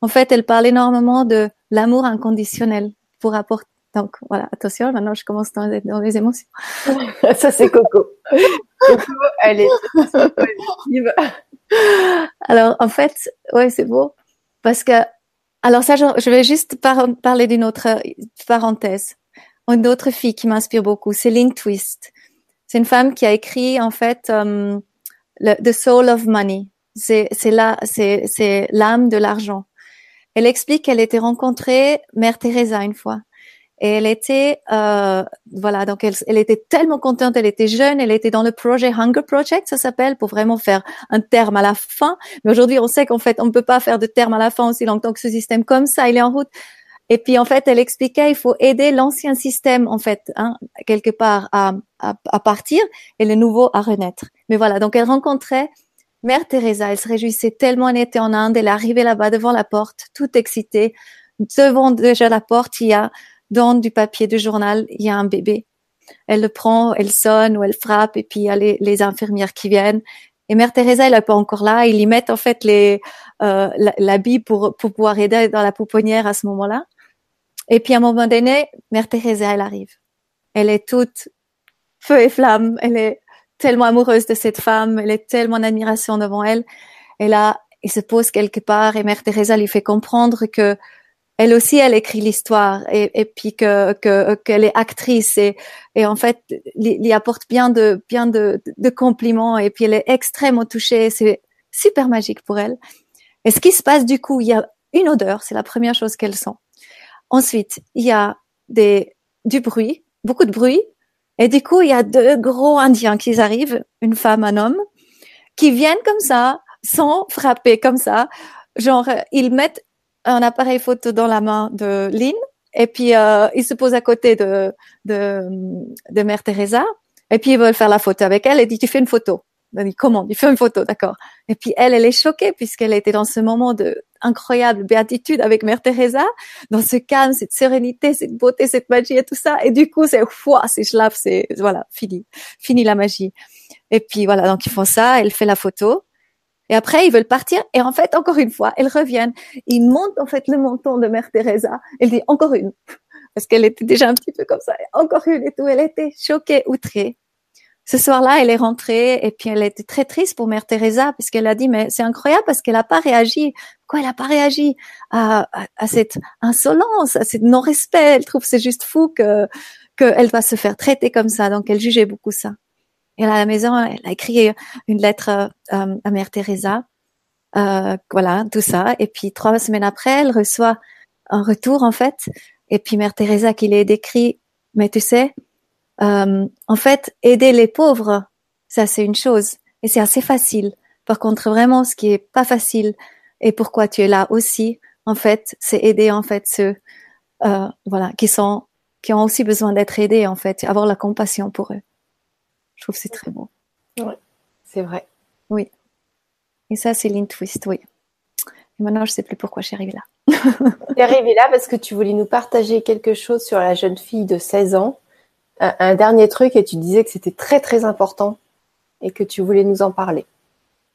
Speaker 2: En fait, elle parle énormément de l'amour inconditionnel pour apporter. Donc voilà, attention, maintenant je commence dans, les- dans les émotions.
Speaker 1: Ça, c'est Coco. Coco, elle est positive.
Speaker 2: Alors, en fait, ouais, c'est beau. Parce que, alors ça, je, vais juste par- parler d'une autre euh, parenthèse. Une autre fille qui m'inspire beaucoup, Lynn Twist. C'est une femme qui a écrit, en fait, euh, The Soul of Money. C'est, là, c'est l'âme de l'argent. Elle explique qu'elle était rencontrée Mère Teresa une fois. Et elle était, euh, voilà, donc elle, elle était tellement contente, elle était jeune, elle était dans le projet Hunger Project, ça s'appelle, pour vraiment faire un terme à la fin. Mais aujourd'hui, on sait qu'en fait, on ne peut pas faire de terme à la fin aussi longtemps que ce système comme ça, il est en route. Et puis, en fait, elle expliquait, il faut aider l'ancien système, en fait, hein, quelque part à, à, à partir et le nouveau à renaître. Mais voilà, donc elle rencontrait Mère Teresa, elle se réjouissait tellement, elle était en Inde, elle arrivait là-bas devant la porte, toute excitée. Devant déjà la porte, il y a dans du papier de journal, il y a un bébé. Elle le prend, elle sonne ou elle frappe et puis il y a les, infirmières qui viennent. Et Mère Teresa, elle est pas encore là. Ils y mettent en fait les euh, l'habit pour pour pouvoir aider dans la pouponnière à ce moment-là. Et puis à un moment donné, Mère Teresa, elle arrive. Elle est toute feu et flamme. Elle est tellement amoureuse de cette femme. Elle est tellement en devant elle. Et là, il se pose quelque part et Mère Teresa lui fait comprendre que elle aussi, elle écrit l'histoire et, et puis que que qu'elle est actrice et et en fait, lui apporte bien de bien de, de compliments et puis elle est extrêmement touchée. C'est super magique pour elle. Et ce qui se passe du coup, il y a une odeur, c'est la première chose qu'elle sent. Ensuite, il y a des du bruit, beaucoup de bruit, et du coup, il y a deux gros Indiens qui arrivent, une femme, un homme, qui viennent comme ça, sans frapper comme ça, genre ils mettent un appareil photo dans la main de Lynn et puis euh, se posent à côté de, de de Mère Teresa et puis ils veulent faire la photo avec elle et dit tu fais une photo. Elle dit comment? Il fait une photo, d'accord. Et puis elle, elle est choquée puisqu'elle était dans ce moment de incroyable béatitude avec Mère Teresa, dans ce calme, cette sérénité, cette beauté, cette magie et tout ça. Et du coup, c'est foi, c'est schlaf, c'est voilà, fini, fini la magie. Et puis voilà, donc ils font ça, elle fait la photo. Et après, ils veulent partir. Et en fait, encore une fois, elles reviennent. Ils montent en fait le menton de Mère Teresa. Elle dit encore une, parce qu'elle était déjà un petit peu comme ça. Encore une et tout. Elle était choquée, outrée. ce soir-là, elle est rentrée et puis elle était très triste pour Mère Teresa parce qu'elle a dit mais c'est incroyable parce qu'elle n'a pas réagi. Quoi, elle n'a pas réagi à, à, cette insolence, à ce non-respect? Elle trouve c'est juste fou que qu'elle va se faire traiter comme ça. Donc elle jugeait beaucoup ça. Et à la maison, elle a écrit une lettre euh, à Mère Teresa. Euh, voilà, tout ça. Et puis trois semaines après, elle reçoit un retour en fait. Et puis Mère Teresa qui l'a décrit, mais tu sais, euh, en fait, aider les pauvres, ça c'est une chose et c'est assez facile. Par contre, vraiment, ce qui est pas facile et pourquoi tu es là aussi, en fait, c'est aider en fait ceux, voilà, qui sont, qui ont aussi besoin d'être aidés en fait, avoir la compassion pour eux. Je trouve que c'est très beau.
Speaker 1: Oui, c'est vrai.
Speaker 2: Oui. Et ça, c'est twist, oui. Et maintenant, je sais plus pourquoi je suis arrivée là.
Speaker 1: tu es arrivée là parce que tu voulais nous partager quelque chose sur la jeune fille de 16 ans un, dernier truc et tu disais que c'était très très important et que tu voulais nous en parler.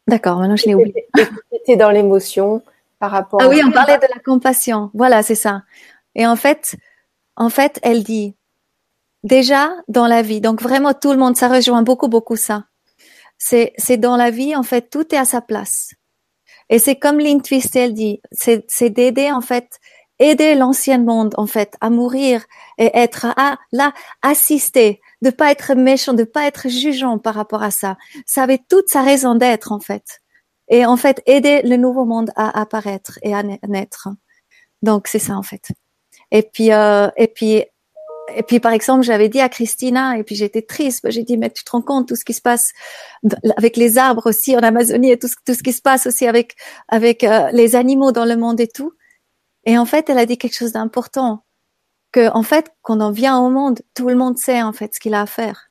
Speaker 2: D'accord, maintenant je l'ai oublié.
Speaker 1: Tu étais dans l'émotion par rapport.
Speaker 2: Ah oui, on parlait de la compassion. Voilà, c'est ça. Et en fait, en fait, elle dit déjà dans la vie. Donc vraiment tout le monde, ça rejoint beaucoup beaucoup ça. C'est c'est dans la vie en fait tout est à sa place. Et c'est comme Twist elle dit, c'est c'est d'aider en fait aider l'ancien monde en fait à mourir et être à, là assister, de pas être méchant, de pas être jugeant par rapport à ça. Ça avait toute sa raison d'être en fait. Et en fait aider le nouveau monde à apparaître et à naître. Donc c'est ça en fait. Et puis euh, et puis et puis par exemple j'avais dit à Christina et puis j'étais triste. J'ai dit mais tu te rends compte tout ce qui se passe avec les arbres aussi en Amazonie et tout ce, qui se passe aussi avec avec euh, les animaux dans le monde et tout. Et en fait, elle a dit quelque chose d'important, que en fait, quand on vient au monde, tout le monde sait en fait ce qu'il a à faire.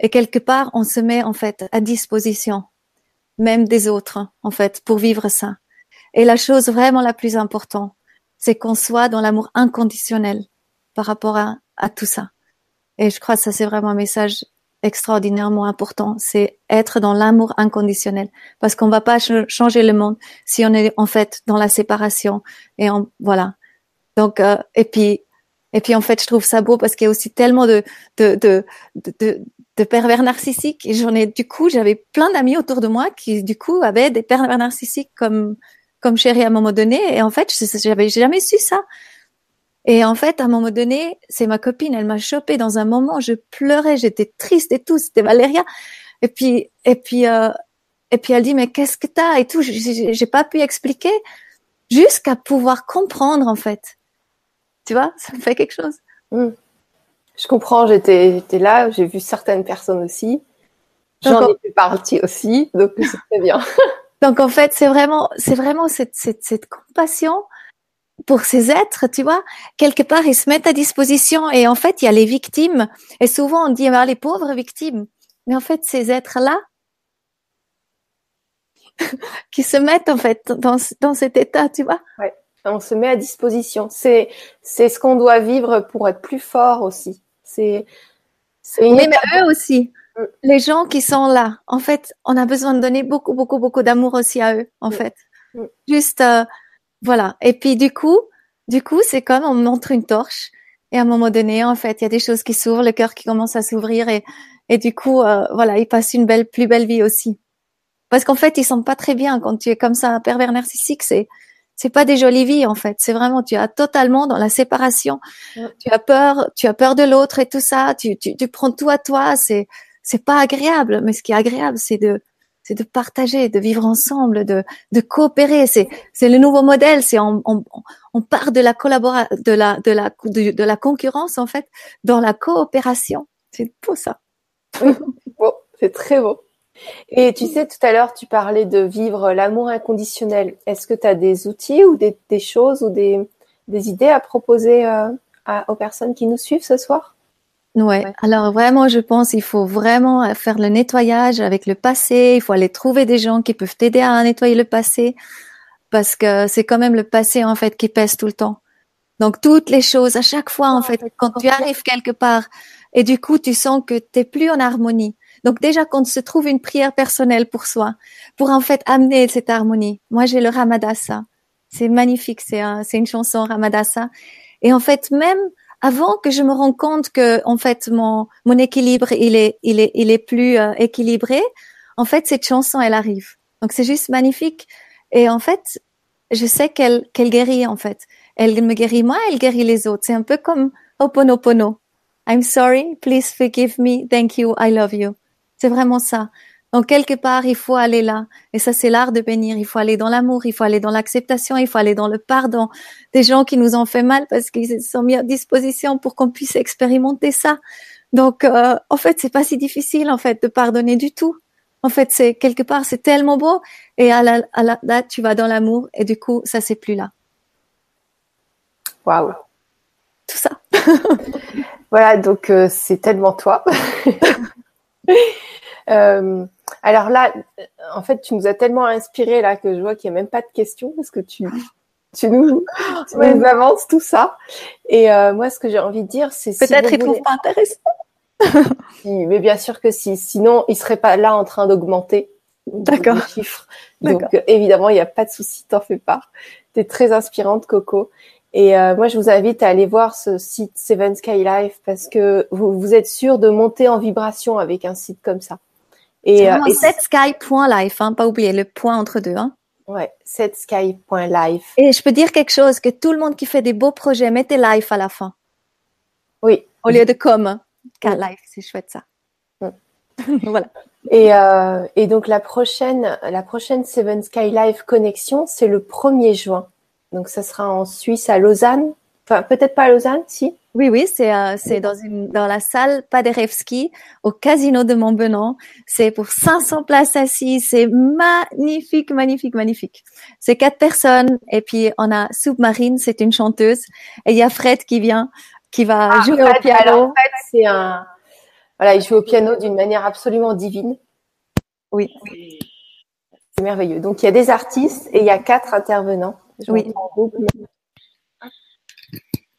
Speaker 2: Et quelque part, on se met en fait à disposition, même des autres, en fait, pour vivre ça. Et la chose vraiment la plus importante, c'est qu'on soit dans l'amour inconditionnel par rapport à, tout ça. Et je crois que ça, c'est vraiment un message extraordinairement important, c'est être dans l'amour inconditionnel, parce qu'on va pas changer le monde si on est en fait dans la séparation. Et en voilà. Donc euh, et puis et puis en fait je trouve ça beau parce qu'il y a aussi tellement de de de de, pervers narcissiques. Et j'en ai du coup j'avais plein d'amis autour de moi qui du coup avaient des pervers narcissiques comme comme chéri à un moment donné. Et en fait j'avais jamais su ça et en fait, à un moment donné, c'est ma copine, elle m'a chopé dans un moment, je pleurais, j'étais triste et tout, c'était Valéria. Et puis, et puis, euh, et puis elle dit mais qu'est-ce que t'as et tout. J'ai pas pu expliquer jusqu'à pouvoir comprendre en fait. Tu vois, ça me fait quelque chose.
Speaker 1: Hmm. Je comprends. J'étais, j'étais là. J'ai vu certaines personnes aussi. J'en ai fait partie aussi, donc c'est très bien.
Speaker 2: donc en fait, c'est vraiment, c'est vraiment cette, cette, cette compassion pour ces êtres, tu vois, quelque part, ils se mettent à disposition et en fait, il y a les victimes. Et souvent, on dit, ah, les pauvres victimes. Mais en fait, ces êtres-là, qui se mettent en fait dans, dans cet état, tu vois.
Speaker 1: Ouais, on se met à disposition. C'est c'est ce qu'on doit vivre pour être plus fort aussi. C'est
Speaker 2: mais, mais eux aussi. Mm. Les gens qui sont là, en fait, on a besoin de donner beaucoup, beaucoup, beaucoup d'amour aussi à eux, en mm. fait. Mm. Juste, euh, voilà. Et puis du coup, du coup, c'est comme on montre une torche et à un moment donné, en fait, il y a des choses qui s'ouvrent, le cœur qui commence à s'ouvrir et et du coup, euh, voilà, ils passent une belle, plus belle vie aussi. Parce qu'en fait, ils sont pas très bien quand tu es comme ça, un pervers narcissique. C'est c'est pas des jolies vies en fait. C'est vraiment tu as totalement dans la séparation. Tu as peur, tu as peur de l'autre et tout ça. Tu, tu tu prends tout à toi. C'est c'est pas agréable. Mais ce qui est agréable, c'est de c'est de partager, de vivre ensemble, de, coopérer. C'est, le nouveau modèle. C'est on, part de la concurrence en fait, dans la coopération. C'est beau ça.
Speaker 1: c'est très beau. Et tu sais, tout à l'heure, tu parlais de vivre l'amour inconditionnel. Est-ce que tu as des outils ou des, choses ou des, idées à proposer euh, aux personnes qui nous suivent ce soir?
Speaker 2: Ouais. Alors vraiment, je pense il faut vraiment faire le nettoyage avec le passé. Il faut aller trouver des gens qui peuvent t'aider à nettoyer le passé parce que c'est quand même le passé en fait qui pèse tout le temps. Donc toutes les choses à chaque fois en fait quand tu arrives quelque part et du coup tu sens que t'es plus en harmonie. Donc déjà quand se trouve une prière personnelle pour soi, pour en fait amener cette harmonie. Moi j'ai le Ramadassa. C'est magnifique, c'est un, c'est une chanson Ramadassa. Et en fait même avant que je me rende compte que en fait mon mon équilibre il est il est il est plus euh, équilibré, en fait cette chanson elle arrive. Donc c'est juste magnifique et en fait je sais qu'elle qu'elle guérit en fait. Elle me guérit moi, elle guérit les autres. C'est un peu comme Oponopono. I'm sorry, please forgive me, thank you, I love you. C'est vraiment ça. Donc quelque part, il faut aller là. Et ça, c'est l'art de bénir. Il faut aller dans l'amour, il faut aller dans l'acceptation, il faut aller dans le pardon des gens qui nous ont fait mal parce qu'ils se sont mis à disposition pour qu'on puisse expérimenter ça. Donc, euh, en fait, c'est pas si difficile en fait de pardonner du tout. En fait, c'est quelque part, c'est tellement beau. Et à la, à la, là, tu vas dans l'amour et du coup, ça c'est plus là.
Speaker 1: Waouh.
Speaker 2: Tout ça.
Speaker 1: voilà, donc euh, c'est tellement toi. euh, alors là, en fait, tu nous as tellement inspiré là que je vois qu'il n'y a même pas de questions parce que tu, tu nous, tu nous avances tout ça. Et euh, moi, ce que j'ai envie de dire, c'est
Speaker 2: peut-être si ils trouvent pas intéressant.
Speaker 1: mais bien sûr que si. Sinon, il serait pas là en train d'augmenter.
Speaker 2: D'accord.
Speaker 1: Les chiffres. Donc évidemment, il n'y a pas de souci, t'en fais pas. Tu es très inspirante, Coco. Et euh, moi, je vous invite à aller voir ce site Seven Sky Life parce que vous, vous êtes sûr de monter en vibration avec un site comme ça.
Speaker 2: Et, euh, et setsky.life, hein, pas oublier le point entre deux. Hein.
Speaker 1: Ouais, setsky.life.
Speaker 2: Et je peux dire quelque chose que tout le monde qui fait des beaux projets, mettez life à la fin.
Speaker 1: Oui.
Speaker 2: Au lieu de comme. Car life, c'est chouette ça. voilà.
Speaker 1: Et, euh, et donc la prochaine, la prochaine Seven Sky Life connexion, c'est le 1er juin. Donc ça sera en Suisse à Lausanne. Enfin, peut-être pas à Lausanne, si.
Speaker 2: Oui, oui, c'est euh, c'est dans une dans la salle Paderewski au Casino de Montbenon. C'est pour 500 places assises. C'est magnifique, magnifique, magnifique. C'est quatre personnes et puis on a Submarine, c'est une chanteuse et il y a Fred qui vient, qui va
Speaker 1: ah,
Speaker 2: jouer
Speaker 1: Fred,
Speaker 2: au piano.
Speaker 1: Alors, Fred, c'est un voilà, il joue au piano d'une manière absolument divine.
Speaker 2: Oui.
Speaker 1: C'est merveilleux. Donc il y a des artistes et il y a quatre intervenants.
Speaker 2: Oui.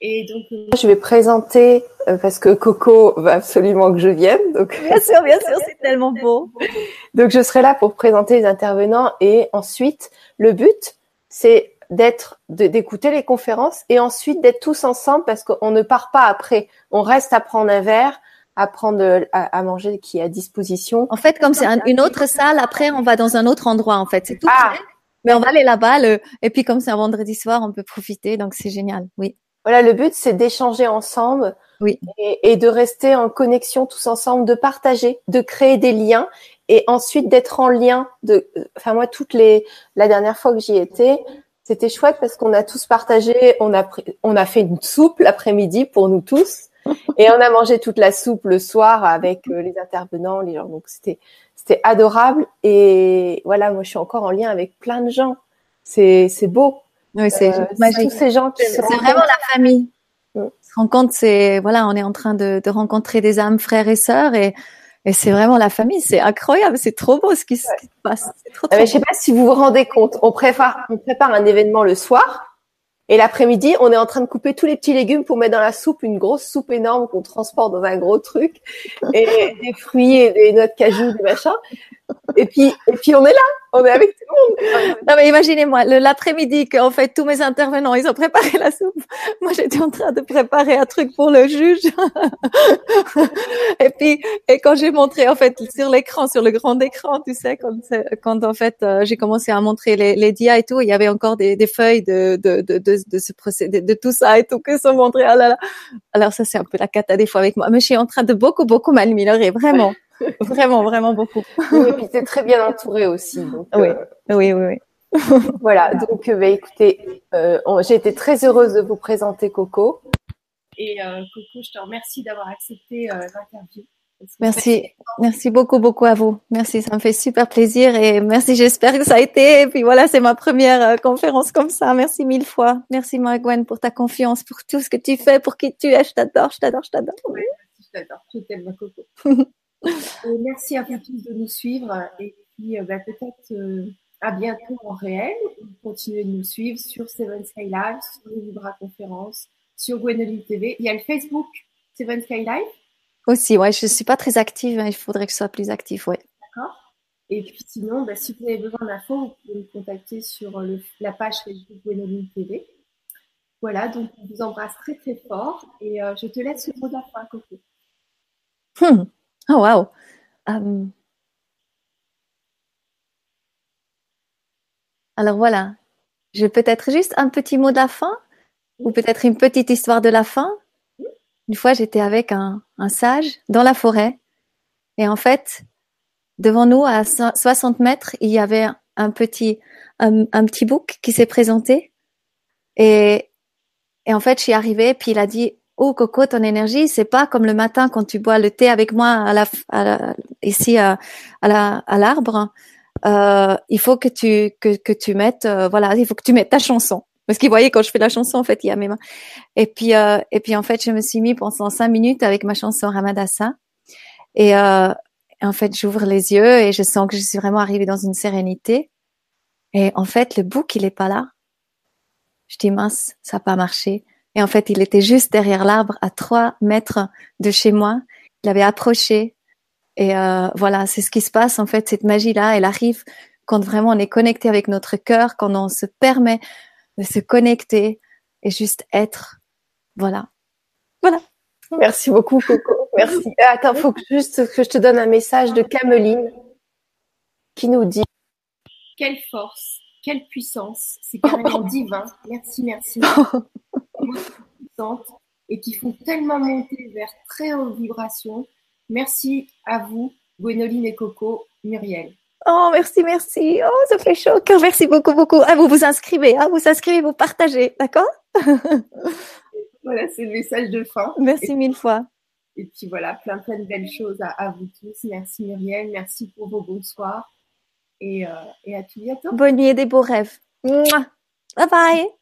Speaker 3: Et donc, euh,
Speaker 1: je vais présenter euh, parce que Coco va absolument que je vienne. Donc
Speaker 2: bien sûr, bien sûr, c'est tellement beau.
Speaker 1: donc je serai là pour présenter les intervenants et ensuite le but c'est d'être d'écouter les conférences et ensuite d'être tous ensemble parce qu'on ne part pas après. On reste à prendre un verre, à prendre à, à manger qui est à disposition.
Speaker 2: En fait, comme c'est un- une autre salle, après on va dans un autre endroit. En fait, c'est tout.
Speaker 1: Ah.
Speaker 2: près, Mais on va aller là-bas. Le... Et puis comme c'est un vendredi soir, on peut profiter. Donc c'est génial. Oui.
Speaker 1: Voilà, le but c'est d'échanger ensemble
Speaker 2: Oui.
Speaker 1: et, et de rester en connexion tous ensemble, de partager, de créer des liens et ensuite d'être en lien. De, enfin moi toutes les, la dernière fois que j'y étais, c'était chouette parce qu'on a tous partagé, on a pris- on a fait une soupe l'après-midi pour nous tous et on a mangé toute la soupe le soir avec euh, les intervenants, les gens. Donc c'était c'était adorable et voilà, moi je suis encore en lien avec plein de gens. C'est beau.
Speaker 2: Oui, c'est
Speaker 1: Euh,
Speaker 2: magique.
Speaker 1: tous ces gens qui
Speaker 2: C'est vraiment la famille.
Speaker 1: Mm.
Speaker 2: On se rend compte, c'est voilà, on est en train de, de rencontrer des âmes frères et sœurs et, et c'est vraiment la famille. C'est incroyable, c'est trop beau ce qui, se passe. Trop,
Speaker 1: Ah,
Speaker 2: trop
Speaker 1: mais je sais pas si vous vous rendez compte, on prépare, on prépare un événement le soir et l'après-midi, on est en train de couper tous les petits légumes pour mettre dans la soupe, une grosse soupe énorme qu'on transporte dans un gros truc et des fruits et des noix de cajou, des machins. Et puis, et puis on est là, on est avec tout le monde.
Speaker 2: Non mais imaginez-moi, l'après-midi qu'en fait tous mes intervenants ils ont préparé la soupe. Moi j'étais en train de préparer un truc pour le juge. et puis et quand j'ai montré en fait sur l'écran, sur le grand écran, tu sais, quand quand en fait euh, j'ai commencé à montrer les, les dias et tout, il y avait encore des, des feuilles de de, de de de ce procédé, de tout ça et tout que sont montrés. Ah là là. Alors ça c'est un peu la cata des fois avec moi, mais je suis en train de beaucoup beaucoup m'améliorer vraiment, vraiment vraiment beaucoup.
Speaker 1: Et puis t'es très bien entouré aussi. Donc,
Speaker 2: Oui.
Speaker 1: euh,
Speaker 2: Oui oui oui.
Speaker 1: voilà. Donc, euh, bah, écoutez, euh, j'ai été très heureuse de vous présenter Coco.
Speaker 3: et euh, Coco, je te remercie d'avoir accepté euh, l'interview.
Speaker 2: Merci, merci beaucoup, beaucoup à vous. Merci, ça me fait super plaisir et merci, j'espère que ça a été. Et puis voilà, c'est ma première euh, conférence comme ça. Merci mille fois. Merci Margwen pour ta confiance, pour tout ce que tu fais, pour qui tu es. Je t'adore, je t'adore, je t'adore.
Speaker 3: Je t'adore, je t'aime, ma Coco. et merci à vous tous de nous suivre et puis euh, bah, peut-être euh, à bientôt en réel. Continuez de nous suivre sur Seven Sky Live, sur les Libra Conférences, sur Gwenoline TV. Il y a le Facebook Seven Sky Live,
Speaker 2: Aussi, ouais, je suis pas très active, hein, il faudrait que je sois plus active, ouais.
Speaker 3: d'accord Et puis sinon, bah, si vous avez besoin d'infos, vous pouvez me contacter sur le- la page Facebook Gwenoline TV.
Speaker 1: Voilà, donc on vous embrasse très très fort et je te laisse le mot de la fin, Coco.
Speaker 2: Hmm. Oh wow. Um, Alors voilà, je peut-être juste un petit mot de la fin ou peut-être une petite histoire de la fin. Une fois, j'étais avec un, sage dans la forêt et en fait, devant nous, à 60 mètres, il y avait un petit, un, petit bouc qui s'est présenté et, et en fait, je suis arrivée puis il a dit Oh Coco, ton énergie, c'est pas comme le matin quand tu bois le thé avec moi à la, ici à, à l'arbre. Euh, il faut que tu que, que tu mettes euh, voilà il faut que tu mettes ta chanson. Parce qu'il voyait quand je fais la chanson en fait il y a mes mains. Et puis euh, et puis en fait je me suis mis pendant cinq minutes avec ma chanson Ramadassa et euh, en fait j'ouvre les yeux et je sens que je suis vraiment arrivée dans une sérénité. Et en fait le bouc il est pas là. Je dis mince ça n'a pas marché et en fait il était juste derrière l'arbre à trois mètres de chez moi il avait approché et euh, voilà, c'est ce qui se passe en fait. Cette magie-là, elle arrive quand vraiment on est connecté avec notre cœur, quand on se permet de se connecter et juste être. Voilà. Voilà.
Speaker 4: Merci beaucoup, Coco. Merci. Attends, faut que juste que je te donne un message de Cameline qui nous dit
Speaker 1: Quelle force, quelle puissance, c'est carrément divin. Merci, merci. et qui font tellement monter vers très haute vibration Merci à vous, Gwénoline et Coco, Muriel.
Speaker 2: Oh, merci, merci. Oh, ça fait chaud. Merci beaucoup, beaucoup. Ah, vous vous inscrivez, hein, vous inscrivez, vous partagez, d'accord?
Speaker 1: Voilà, c'est le message de fin.
Speaker 2: Merci mille fois.
Speaker 1: Et puis voilà, plein, plein de belles choses à, vous tous. Merci Muriel, merci pour vos bonsoirs. Et, euh, et à tout bientôt.
Speaker 2: Bonne nuit et des beaux rêves. Bye bye.